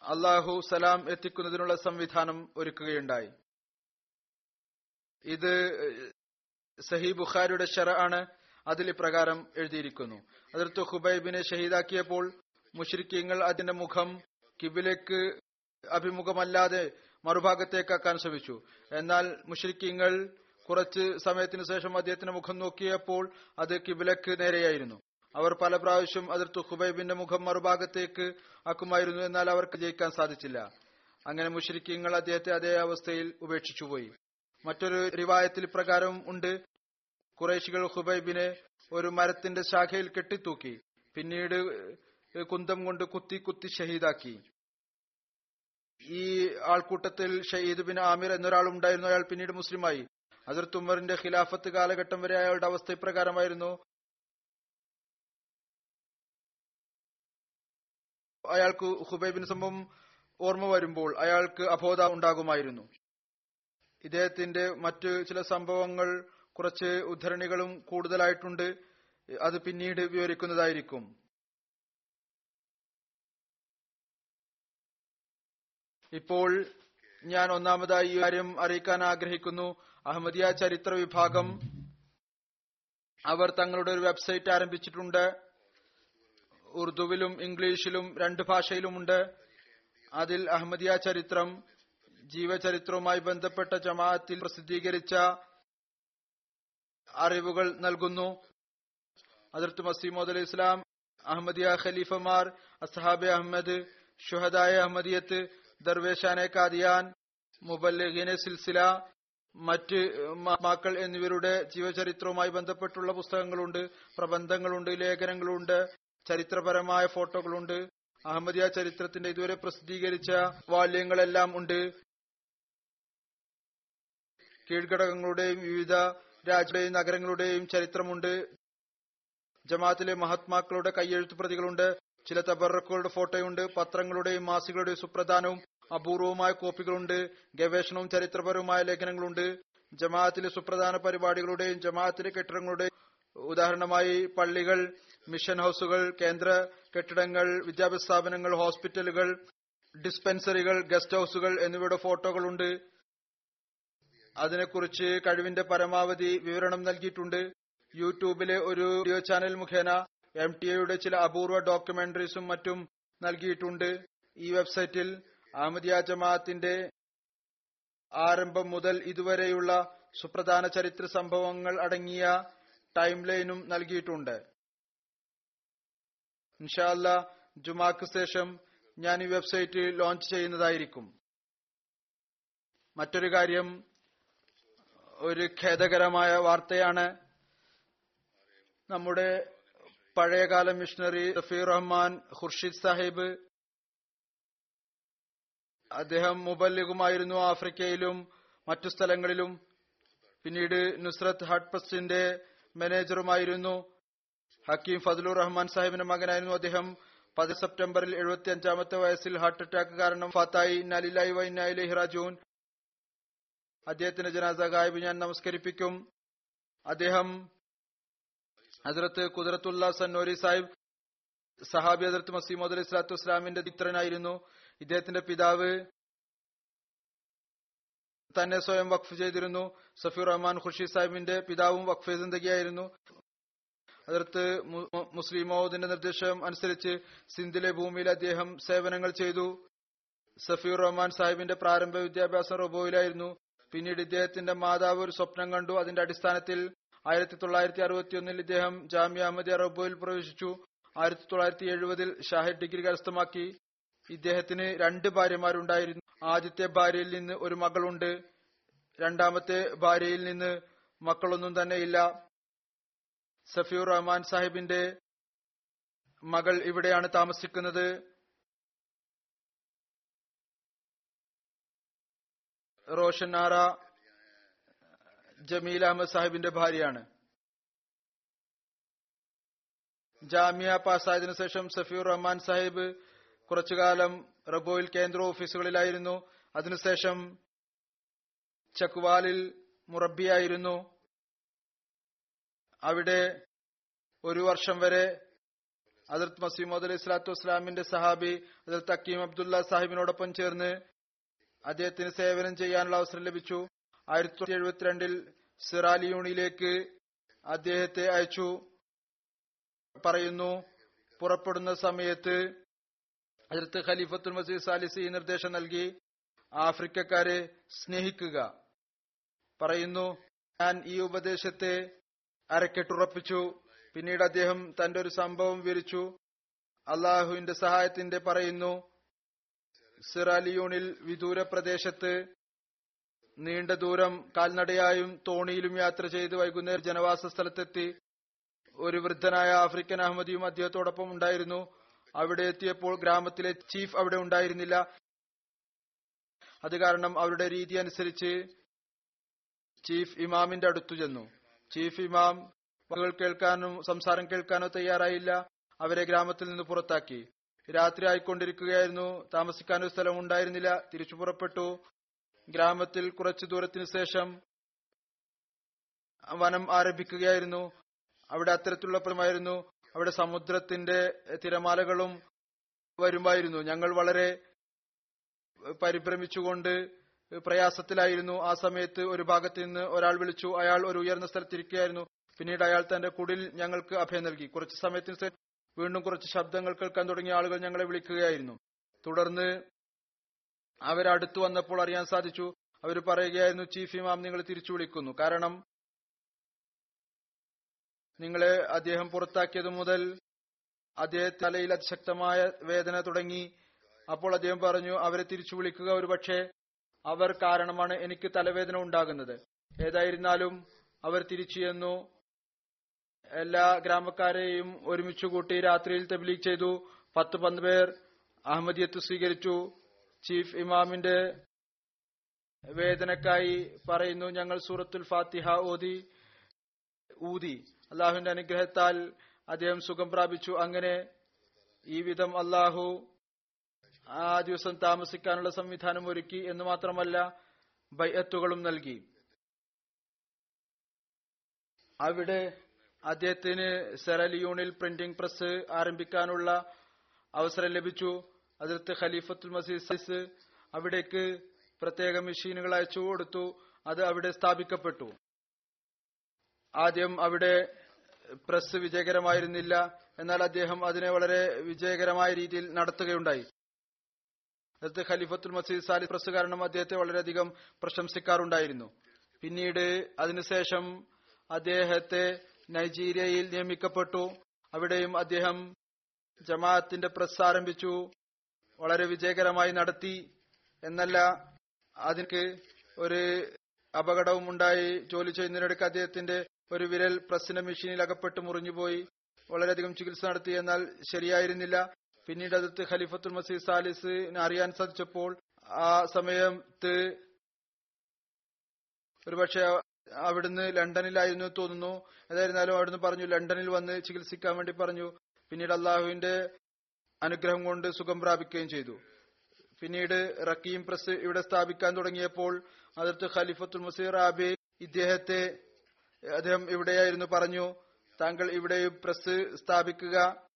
Speaker 2: അള്ളാഹു സലാം എത്തിക്കുന്നതിനുള്ള സംവിധാനം ഒരുക്കുകയുണ്ടായി. ഇത് സഹി ബുഖാരിയുടെ ഷറ ആണ് അതിൽ ഇപ്രകാരം എഴുതിയിരിക്കുന്നു. അതിർത്ത് ഹുബൈബിനെ ഷഹീദാക്കിയപ്പോൾ മുഷ്രിക്കീങ്ങൾ അതിന്റെ മുഖം കിബിലേക്ക് അഭിമുഖമല്ലാതെ മറുഭാഗത്തേക്കാക്കാൻ ശ്രമിച്ചു. എന്നാൽ മുഷ്രിക്കീങ്ങൾ കുറച്ച് സമയത്തിന് ശേഷം അദ്ദേഹത്തിന്റെ മുഖം നോക്കിയപ്പോൾ അത് കിബിലക്ക് നേരെയായിരുന്നു. അവർ പല പ്രാവശ്യം അതിർത്ത് ഹുബൈബിന്റെ മുഖം മറുഭാഗത്തേക്ക് ആക്കുമായിരുന്നു എന്നാൽ അവർക്ക് ജയിക്കാൻ സാധിച്ചില്ല. അങ്ങനെ മുഷ്രിക്കീങ്ങൾ അദ്ദേഹത്തെ അതേ അവസ്ഥയിൽ ഉപേക്ഷിച്ചുപോയി. മറ്റൊരു റിവായത്തിൽ പ്രകാരം ഉണ്ട് കുറേശികൾ ഹുബൈബിനെ ഒരു മരത്തിന്റെ ശാഖയിൽ കെട്ടിത്തൂക്കി പിന്നീട് കുന്തം കൊണ്ട് കുത്തി കുത്തി ഷഹീദാക്കി. ഈ ആൾക്കൂട്ടത്തിൽ ഷഹീദ് ബിൻ ആമിർ എന്നൊരാൾ ഉണ്ടായിരുന്നു അയാൾ പിന്നീട് മുസ്ലിമായി അതിർത്ത് ഉമറിന്റെ ഖിലാഫത്ത് കാലഘട്ടം വരെ അയാളുടെ അവസ്ഥ ഇപ്രകാരമായിരുന്നു അയാൾക്ക് ഹുബൈബിന് സംഭവം ഓർമ്മ വരുമ്പോൾ അയാൾക്ക് അബോധ ഉണ്ടാകുമായിരുന്നു. ഇദ്ദേഹത്തിന്റെ മറ്റ് ചില സംഭവങ്ങൾ കുറച്ച് ഉദ്ധരണികളും കൂടുതലായിട്ടുണ്ട്. അത് പിന്നീട് വിവരിക്കുന്നതായിരിക്കും. ഇപ്പോൾ ഞാൻ ഒന്നാമതായി ഈ കാര്യം അറിയിക്കാൻ ആഗ്രഹിക്കുന്നു. അഹമ്മദിയ ചരിത്ര വിഭാഗം അവർ തങ്ങളുടെ ഒരു വെബ്സൈറ്റ് ആരംഭിച്ചിട്ടുണ്ട്. ഉറുദുവിലും ഇംഗ്ലീഷിലും രണ്ട് ഭാഷയിലുമുണ്ട്. അതിൽ അഹമ്മദിയ ചരിത്രം ജീവചരിത്രവുമായി ബന്ധപ്പെട്ട ജമാഅത്തിൽ പ്രസിദ്ധീകരിച്ച അറിവുകൾ നൽകുന്നു. അതിർത്ത് മസീമോദ് അലി ഇസ്ലാം അഹമ്മദിയ ഖലീഫമാർ അസഹാബെ അഹമ്മദ് ഷുഹദായ അഹമ്മദിയത്ത് ദർവേഷാനെ കാദിയാൻ മുബല്ലിഗിനെ സിൽസില മറ്റ് മാക്കൾ എന്നിവരുടെ ജീവചരിത്രവുമായി ബന്ധപ്പെട്ടുള്ള പുസ്തകങ്ങളുണ്ട് പ്രബന്ധങ്ങളുണ്ട് ലേഖനങ്ങളുണ്ട്. ചരിത്രപരമായ ഫോട്ടോകളുണ്ട്. അഹമ്മദിയ ചരിത്രത്തിന്റെ ഇതുവരെ പ്രസിദ്ധീകരിച്ച വാല്യങ്ങളെല്ലാം ഉണ്ട്. കീഴ്ഘടകങ്ങളുടെയും വിവിധ രാജ്യങ്ങളുടെയും നഗരങ്ങളുടെയും ചരിത്രമുണ്ട്. ജമാഅത്തിലെ മഹാത്മാക്കളുടെ കയ്യെഴുത്തു പ്രതികളുണ്ട് ചില തബറക്കുകളുടെ ഫോട്ടോയുണ്ട്. പത്രങ്ങളുടെയും മാസികളുടെയും സുപ്രധാനവും അപൂർവമായ കോപ്പികളുണ്ട്. ഗവേഷണവും ചരിത്രപരവുമായ ലേഖനങ്ങളുണ്ട്. ജമാഅത്തിലെ സുപ്രധാന പരിപാടികളുടെയും ജമാഅത്തിലെ കെട്ടിടങ്ങളുടെയും ഉദാഹരണമായി പള്ളികൾ മിഷൻ ഹൌസുകൾ കേന്ദ്ര കെട്ടിടങ്ങൾ വിദ്യാഭ്യാസ സ്ഥാപനങ്ങൾ ഹോസ്പിറ്റലുകൾ ഡിസ്പെൻസറികൾ ഗസ്റ്റ് ഹൌസുകൾ എന്നിവയുടെ ഫോട്ടോകളുണ്ട്. അതിനെക്കുറിച്ച് കഴിവിന്റെ പരമാവധി വിവരണം നൽകിയിട്ടുണ്ട്. യൂട്യൂബിലെ ഒരു വീഡിയോ ചാനൽ മുഖേന എം ടി എയുടെ ചില അപൂർവ ഡോക്യുമെന്ററീസും മറ്റും നൽകിയിട്ടുണ്ട്. ഈ വെബ്സൈറ്റിൽ അഹമ്മദിയ ജമാഅത്തിന്റെ ആരംഭം മുതൽ ഇതുവരെയുള്ള സുപ്രധാന ചരിത്ര സംഭവങ്ങൾ അടങ്ങിയ ടൈം ലൈനും നൽകിയിട്ടുണ്ട്. ഇൻഷാല്ല ജുമാക്ക് ശേഷം ഞാൻ ഈ വെബ്സൈറ്റ് ലോഞ്ച് ചെയ്യുന്നതായിരിക്കും. മറ്റൊരു കാര്യം ഒരു ഖേദകരമായ വാർത്തയാണ്. നമ്മുടെ പഴയകാല മിഷണറി റഫീർ റഹ്മാൻ ഖുർഷിദ് സാഹിബ് അദ്ദേഹം മുബല്ലിഗുമായിരുന്നു ആഫ്രിക്കയിലും മറ്റു സ്ഥലങ്ങളിലും. പിന്നീട് നുസ്രത്ത് ഹട്ട്പസ്റ്റിന്റെ മാനേജറുമായിരുന്നു. ഹക്കീം ഫദലു റഹ്മാൻ സാഹിബിന്റെ മകനായിരുന്നു അദ്ദേഹം. പതി സെപ്റ്റംബറിൽ എഴുപത്തി അഞ്ചാമത്തെ വയസ്സിൽ ഹാർട്ട് അറ്റാക്ക് കാരണം ഫത്തായി നലിലായി വൈനായി ഹിറാജൂൻ അദ്ദേഹത്തിന്റെ ജനാസ ഗായബ് ഞാൻ നമസ്കരിപ്പിക്കും. അദ്ദേഹം ഹസരത്ത് കുദറത്തുള്ള സന്നോരി സാഹിബ് സഹാബി ഹസരത്ത് മസീമോദ് അലി സ്വലാത്തു ഇസ്ലാമിന്റെ ദിത്രനായിരുന്നു ഇദ്ദേഹത്തിന്റെ പിതാവ് തന്നെ സ്വയം വഖഫ് ചെയ്തിരുന്നു. സഫീർ റഹ്മാൻ ഖുർഷി സാഹിബിന്റെ പിതാവും വഖഫ് സിന്ദഗിയായിരുന്നു. അതിർത്ത് മുസ്ലിം മൗദിന്റെ നിർദ്ദേശം അനുസരിച്ച് സിന്ധിലെ ഭൂമിയിൽ അദ്ദേഹം സേവനങ്ങൾ ചെയ്തു. സഫീർ റഹ്മാൻ സാഹിബിന്റെ പ്രാരംഭ വിദ്യാഭ്യാസം റോബോയിലായിരുന്നു. പിന്നീട് ഇദ്ദേഹത്തിന്റെ മാതാവ് ഒരു സ്വപ്നം കണ്ടു. അതിന്റെ അടിസ്ഥാനത്തിൽ ആയിരത്തി തൊള്ളായിരത്തി അറുപത്തിയൊന്നിൽ ഇദ്ദേഹം ജാമ്യ അഹമ്മദിയ റബോയിൽ പ്രവേശിച്ചു. ആയിരത്തി തൊള്ളായിരത്തി എഴുപതിൽ ഷാഹിദ് ഡിഗ്രി കരസ്ഥമാക്കി. ഇദ്ദേഹത്തിന് രണ്ട് ഭാര്യമാരുണ്ടായിരുന്നു. ആദ്യത്തെ ഭാര്യയിൽ നിന്ന് ഒരു മകളുണ്ട്. രണ്ടാമത്തെ ഭാര്യയിൽ നിന്ന് മക്കളൊന്നും തന്നെ ഇല്ല. സഫീർ റഹ്മാൻ സാഹിബിന്റെ മകൾ ഇവിടെയാണ് താമസിക്കുന്നത്. റോഷൻ ആറ ജമീൽ അഹമ്മദ് സാഹിബിന്റെ ഭാര്യയാണ്. ജാമ്യ പാസ്സായതിനു ശേഷം സഫീർ റഹ്മാൻ സാഹിബ് കുറച്ചുകാലം റബോയിൽ കേന്ദ്ര ഓഫീസുകളിലായിരുന്നു. അതിനുശേഷം ചക്വാലിൽ മുറബിയായിരുന്നു അവിടെ ഒരു വർഷം വരെ അതിർത്ത് മസീമോദ് അലൈഹി സ്വലാത്തു വസ്സലാമിന്റെ സഹാബി അതിർത്ത് അക്കീം അബ്ദുള്ള സാഹിബിനോടൊപ്പം ചേർന്ന് അദ്ദേഹത്തിന് സേവനം ചെയ്യാനുള്ള അവസരം ലഭിച്ചു. ആയിരത്തി തൊള്ളായിരത്തി എഴുപത്തിരണ്ടിൽ സിറാലിയൂണിലേക്ക് അദ്ദേഹത്തെ അയച്ചു. പറയുന്നു പുറപ്പെടുന്ന സമയത്ത് അതിർത്ത് ഖലീഫത്തുൽ മസീദ് സാലിസി നിർദ്ദേശം നൽകി. ആഫ്രിക്കക്കാരെ സ്നേഹിക്കുക. പറയുന്നു ഞാൻ ഈ ഉപദേശത്തെ അരക്കെട്ടുറപ്പിച്ചു. പിന്നീട് അദ്ദേഹം തന്റെ ഒരു സംഭവം വിവരിച്ചു. അള്ളാഹുവിന്റെ സഹായത്തിന്റെ പറയുന്നു സിറാലിയൂണിൽ വിദൂര പ്രദേശത്ത് നീണ്ട ദൂരം കാൽനടയായും തോണിയിലും യാത്ര ചെയ്ത് വൈകുന്നേരം ജനവാസ സ്ഥലത്തെത്തി. ഒരു വൃദ്ധനായ ആഫ്രിക്കൻ അഹമ്മദിയും അദ്ദേഹത്തോടൊപ്പം ഉണ്ടായിരുന്നു. അവിടെ എത്തിയപ്പോൾ ഗ്രാമത്തിലെ ചീഫ് അവിടെ ഉണ്ടായിരുന്നില്ല. അത് കാരണം അവരുടെ രീതി അനുസരിച്ച് ചീഫ് ഇമാമിന്റെ അടുത്തു ചെന്നു. ചീഫ് ഇമാം വാക്കുകൾ കേൾക്കാനോ സംസാരം കേൾക്കാനോ തയ്യാറായില്ല. അവരെ ഗ്രാമത്തിൽ നിന്ന് പുറത്താക്കി. രാത്രി ആയിക്കൊണ്ടിരിക്കുകയായിരുന്നു. താമസിക്കാൻ ഒരു സ്ഥലം ഉണ്ടായിരുന്നില്ല. തിരിച്ചു പുറപ്പെട്ടു. ഗ്രാമത്തിൽ കുറച്ചു ദൂരത്തിനു ശേഷം വനം ആരംഭിക്കുകയായിരുന്നു. അവിടെ അത്തരത്തിലുള്ള പ്രമായിരുന്നു അവിടെ സമുദ്രത്തിന്റെ തിരമാലകളും വരുമായിരുന്നു. ഞങ്ങൾ വളരെ പരിഭ്രമിച്ചുകൊണ്ട് പ്രയാസത്തിലായിരുന്നു. ആ സമയത്ത് ഒരു ഭാഗത്ത് നിന്ന് ഒരാൾ വിളിച്ചു. അയാൾ ഒരു ഉയർന്ന സ്ഥലത്തിരിക്കുകയായിരുന്നു. പിന്നീട് അയാൾ തന്റെ കുടിൽ ഞങ്ങൾക്ക് അഭയം നൽകി. കുറച്ച് സമയത്തിന് വീണ്ടും കുറച്ച് ശബ്ദങ്ങൾ കേൾക്കാൻ തുടങ്ങിയ ആളുകൾ ഞങ്ങളെ വിളിക്കുകയായിരുന്നു. തുടർന്ന് അവരടുത്തു വന്നപ്പോൾ അറിയാൻ സാധിച്ചു. അവർ പറയുകയായിരുന്നു ചീഫ് ഇമാം നിങ്ങൾ തിരിച്ചു വിളിക്കുന്നു. കാരണം നിങ്ങളെ അദ്ദേഹം പുറത്താക്കിയത് മുതൽ അദ്ദേഹം തലയിൽ അതിശക്തമായ വേദന തുടങ്ങി. അപ്പോൾ അദ്ദേഹം പറഞ്ഞു അവരെ തിരിച്ചു വിളിക്കുക ഒരുപക്ഷെ അവർ കാരണമാണ് എനിക്ക് തലവേദന ഉണ്ടാകുന്നത്. ഏതായിരുന്നാലും അവർ തിരിച്ചു ചെന്നു. എല്ലാ ഗ്രാമക്കാരെയും ഒരുമിച്ച് കൂട്ടി രാത്രിയിൽ തബ്ലീഗ് ചെയ്തു. പത്ത് പന്ത് പേർ അഹമ്മദിയത്ത് സ്വീകരിച്ചു. ചീഫ് ഇമാമിന്റെ വേദനക്കായി പറയുന്നു ഞങ്ങൾ സൂറത്തുൽ ഫാത്തിഹ ഓതി ഊതി. അള്ളാഹുവിന്റെ അനുഗ്രഹത്താൽ അദ്ദേഹം സുഖം പ്രാപിച്ചു. അങ്ങനെ ഈ വിധം അള്ളാഹു ആ ദിവസം താമസിക്കാനുള്ള സംവിധാനം ഒരുക്കി എന്ന് മാത്രമല്ല ബൈഅത്തുകളും നൽകി. അവിടെ അദ്ദേഹത്തിന് സെറലിയൂണിൽ പ്രിന്റിംഗ് പ്രസ് ആരംഭിക്കാനുള്ള അവസരം ലഭിച്ചു. അതിർത്ത് ഖലീഫത്തുൽ മസീസ് അവിടേക്ക് പ്രത്യേക മെഷീനുകൾ അയച്ചു കൊടുത്തു. അത് അവിടെ സ്ഥാപിക്കപ്പെട്ടു. ആദ്യം അവിടെ പ്രസ് വിജയകരമായിരുന്നില്ല. എന്നാൽ അദ്ദേഹം അതിനെ വളരെ വിജയകരമായ രീതിയിൽ നടത്തുകയുണ്ടായി. അതിർത്ത് ഖലീഫത്തുൽ മസീദ് സാലി പ്രസ് കാരണം അദ്ദേഹത്തെ വളരെയധികം പ്രശംസിക്കാറുണ്ടായിരുന്നു. പിന്നീട് അതിനുശേഷം അദ്ദേഹത്തെ നൈജീരിയയിൽ നിയമിക്കപ്പെട്ടു. അവിടെയും അദ്ദേഹം ജമാഅത്തിന്റെ പ്രസ് ആരംഭിച്ചു. വളരെ വിജയകരമായി നടത്തി. എന്നല്ല അതിന് ഒരു അപകടവും ഉണ്ടായി ജോലി ചെയ്യുന്നതിനിടയ്ക്ക് അദ്ദേഹത്തിന്റെ ഒരു വിരൽ പ്രസിന്റെ മെഷീനിൽ അകപ്പെട്ട് മുറിഞ്ഞുപോയി. വളരെയധികം ചികിത്സ നടത്തി. എന്നാൽ ശരിയായിരുന്നില്ല. പിന്നീട് അതിർത്ത് ഖലീഫത്തുൽ മസീദ് സാലിസിന് അറിയാൻ സാധിച്ചപ്പോൾ ആ സമയത്ത് ഒരുപക്ഷെ അവിടുന്ന് ലണ്ടനിലായിരുന്നു തോന്നുന്നു. ഏതായിരുന്നാലും അവിടുന്ന് പറഞ്ഞു ലണ്ടനിൽ വന്ന് ചികിത്സിക്കാൻ വേണ്ടി പറഞ്ഞു. പിന്നീട് അള്ളാഹുവിന്റെ അനുഗ്രഹം കൊണ്ട് സുഖം പ്രാപിക്കുകയും ചെയ്തു. പിന്നീട് റക്കീം പ്രസ് ഇവിടെ സ്ഥാപിക്കാൻ തുടങ്ങിയപ്പോൾ അതിർത്ത് ഖലീഫത്തുൽ മസീർ ആബി ഇദ്ദേഹത്തെ അദ്ദേഹം ഇവിടെയായിരുന്നു പറഞ്ഞു താങ്കൾ ഇവിടെ പ്രസ് സ്ഥാപിക്കുക.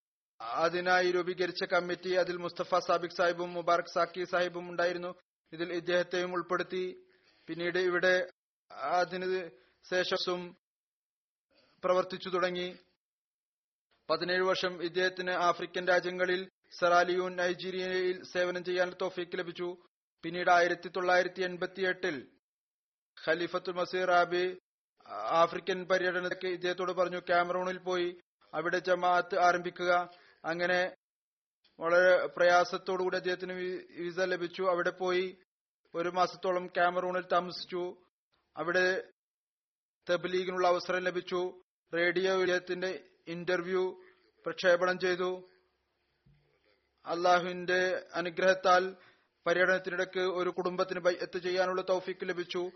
Speaker 2: അതിനായി രൂപീകരിച്ച കമ്മിറ്റി അതിൽ മുസ്തഫ സാബിക് സാഹിബും മുബാറക് സാക്കി സാഹിബും ഉണ്ടായിരുന്നു. ഇതിൽ ഇദ്ദേഹത്തെയും ഉൾപ്പെടുത്തി. പിന്നീട് ഇവിടെ അതിന് ശേഷം പ്രവർത്തിച്ചു തുടങ്ങി. പതിനേഴ് വർഷം ഇദ്ദേഹത്തിന് ആഫ്രിക്കൻ രാജ്യങ്ങളിൽ സെറാലിയൂൺ നൈജീരിയയിൽ സേവനം ചെയ്യാൻ തോഫീക്ക് ലഭിച്ചു. പിന്നീട് ആയിരത്തി തൊള്ളായിരത്തി എൺപത്തി എട്ടിൽ ഖലീഫത്തുൽ മസീർ ആബി ആഫ്രിക്കൻ പര്യടനത്തിലേക്ക് ഇദ്ദേഹത്തോട് പറഞ്ഞു കാമറൂണിൽ പോയി അവിടെ ജമാഅത്ത് ആരംഭിക്കുക. അങ്ങനെ വളരെ പ്രയാസത്തോടുകൂടി അദ്ദേഹത്തിന് വിസ ലഭിച്ചു. അവിടെ പോയി ഒരു മാസത്തോളം കാമറൂണിൽ താമസിച്ചു. അവിടെ തബ്ലീഗിനുള്ള അവസരം ലഭിച്ചു. റേഡിയോ ഇദ്ദേഹത്തിന്റെ ഇന്റർവ്യൂ പ്രക്ഷേപണം ചെയ്തു. അള്ളാഹുവിന്റെ അനുഗ്രഹത്താൽ പര്യടനത്തിനിടയ്ക്ക് ഒരു കുടുംബത്തിന് ബൈഅത്ത് ചെയ്യാനുള്ള തൗഫീക്ക് ലഭിച്ചു.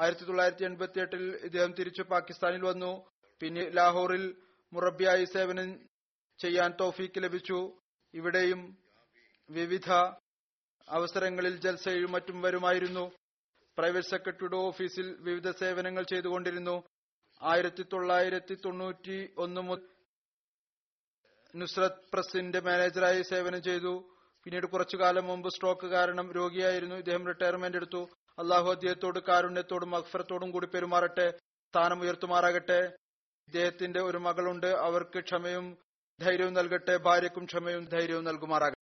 Speaker 2: ആയിരത്തി തൊള്ളായിരത്തി എൺപത്തി എട്ടിൽ ഇദ്ദേഹം തിരിച്ചു പാകിസ്ഥാനിൽ വന്നു. പിന്നെ ലാഹോറിൽ മുറബിയായി സേവനം ചെയ്യാൻ തോഫീക്ക് ലഭിച്ചു. ഇവിടെയും വിവിധ അവസരങ്ങളിൽ ജൽസയും മറ്റും വരുമായിരുന്നു. പ്രൈവറ്റ് സെക്രട്ടറിയുടെ ഓഫീസിൽ വിവിധ സേവനങ്ങൾ ചെയ്തുകൊണ്ടിരുന്നു. ആയിരത്തി തൊള്ളായിരത്തി തൊണ്ണൂറ്റി ഒന്ന് മുതൽ നുസ്രത് പ്രസിന്റെ മാനേജറായി സേവനം ചെയ്തു. പിന്നീട് കുറച്ചു കാലം മുമ്പ് സ്ട്രോക്ക് കാരണം രോഗിയായിരുന്നു. ഇദ്ദേഹം റിട്ടയർമെന്റ് എടുത്തു. അള്ളാഹു അദ്ദേഹത്തോട് കാരുണ്യത്തോടും മഹ്ഫറത്തോടും കൂടി പെരുമാറട്ടെ സ്ഥാനം ഉയർത്തുമാറാകട്ടെ ഇദ്ദേഹത്തിന്റെ ഒരു മകളുണ്ട്. അവർക്ക് ക്ഷമയും ധൈര്യവും നൽകട്ടെ. ഭാര്യക്കും ക്ഷമയും ധൈര്യവും നൽകുമാറാകട്ടെ.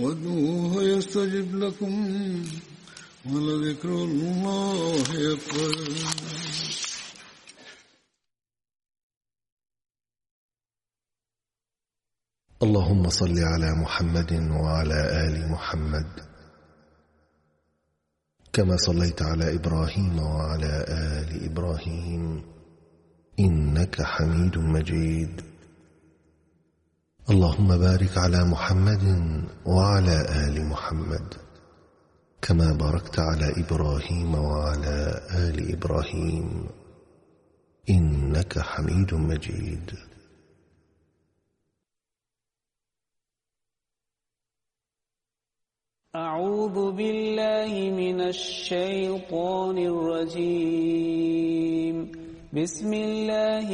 Speaker 1: وادعوه يستجب لكم ولذكر الله أكبر.
Speaker 3: اللهم صل على محمد وعلى آل محمد. كما صليت على إبراهيم وعلى آل إبراهيم. إنك حميد مجيد. اللهم بارك على محمد وعلى آل محمد كما باركت على إبراهيم وعلى آل إبراهيم إنك حميد مجيد.
Speaker 4: أعوذ بالله من الشيطان الرجيم. بسم الله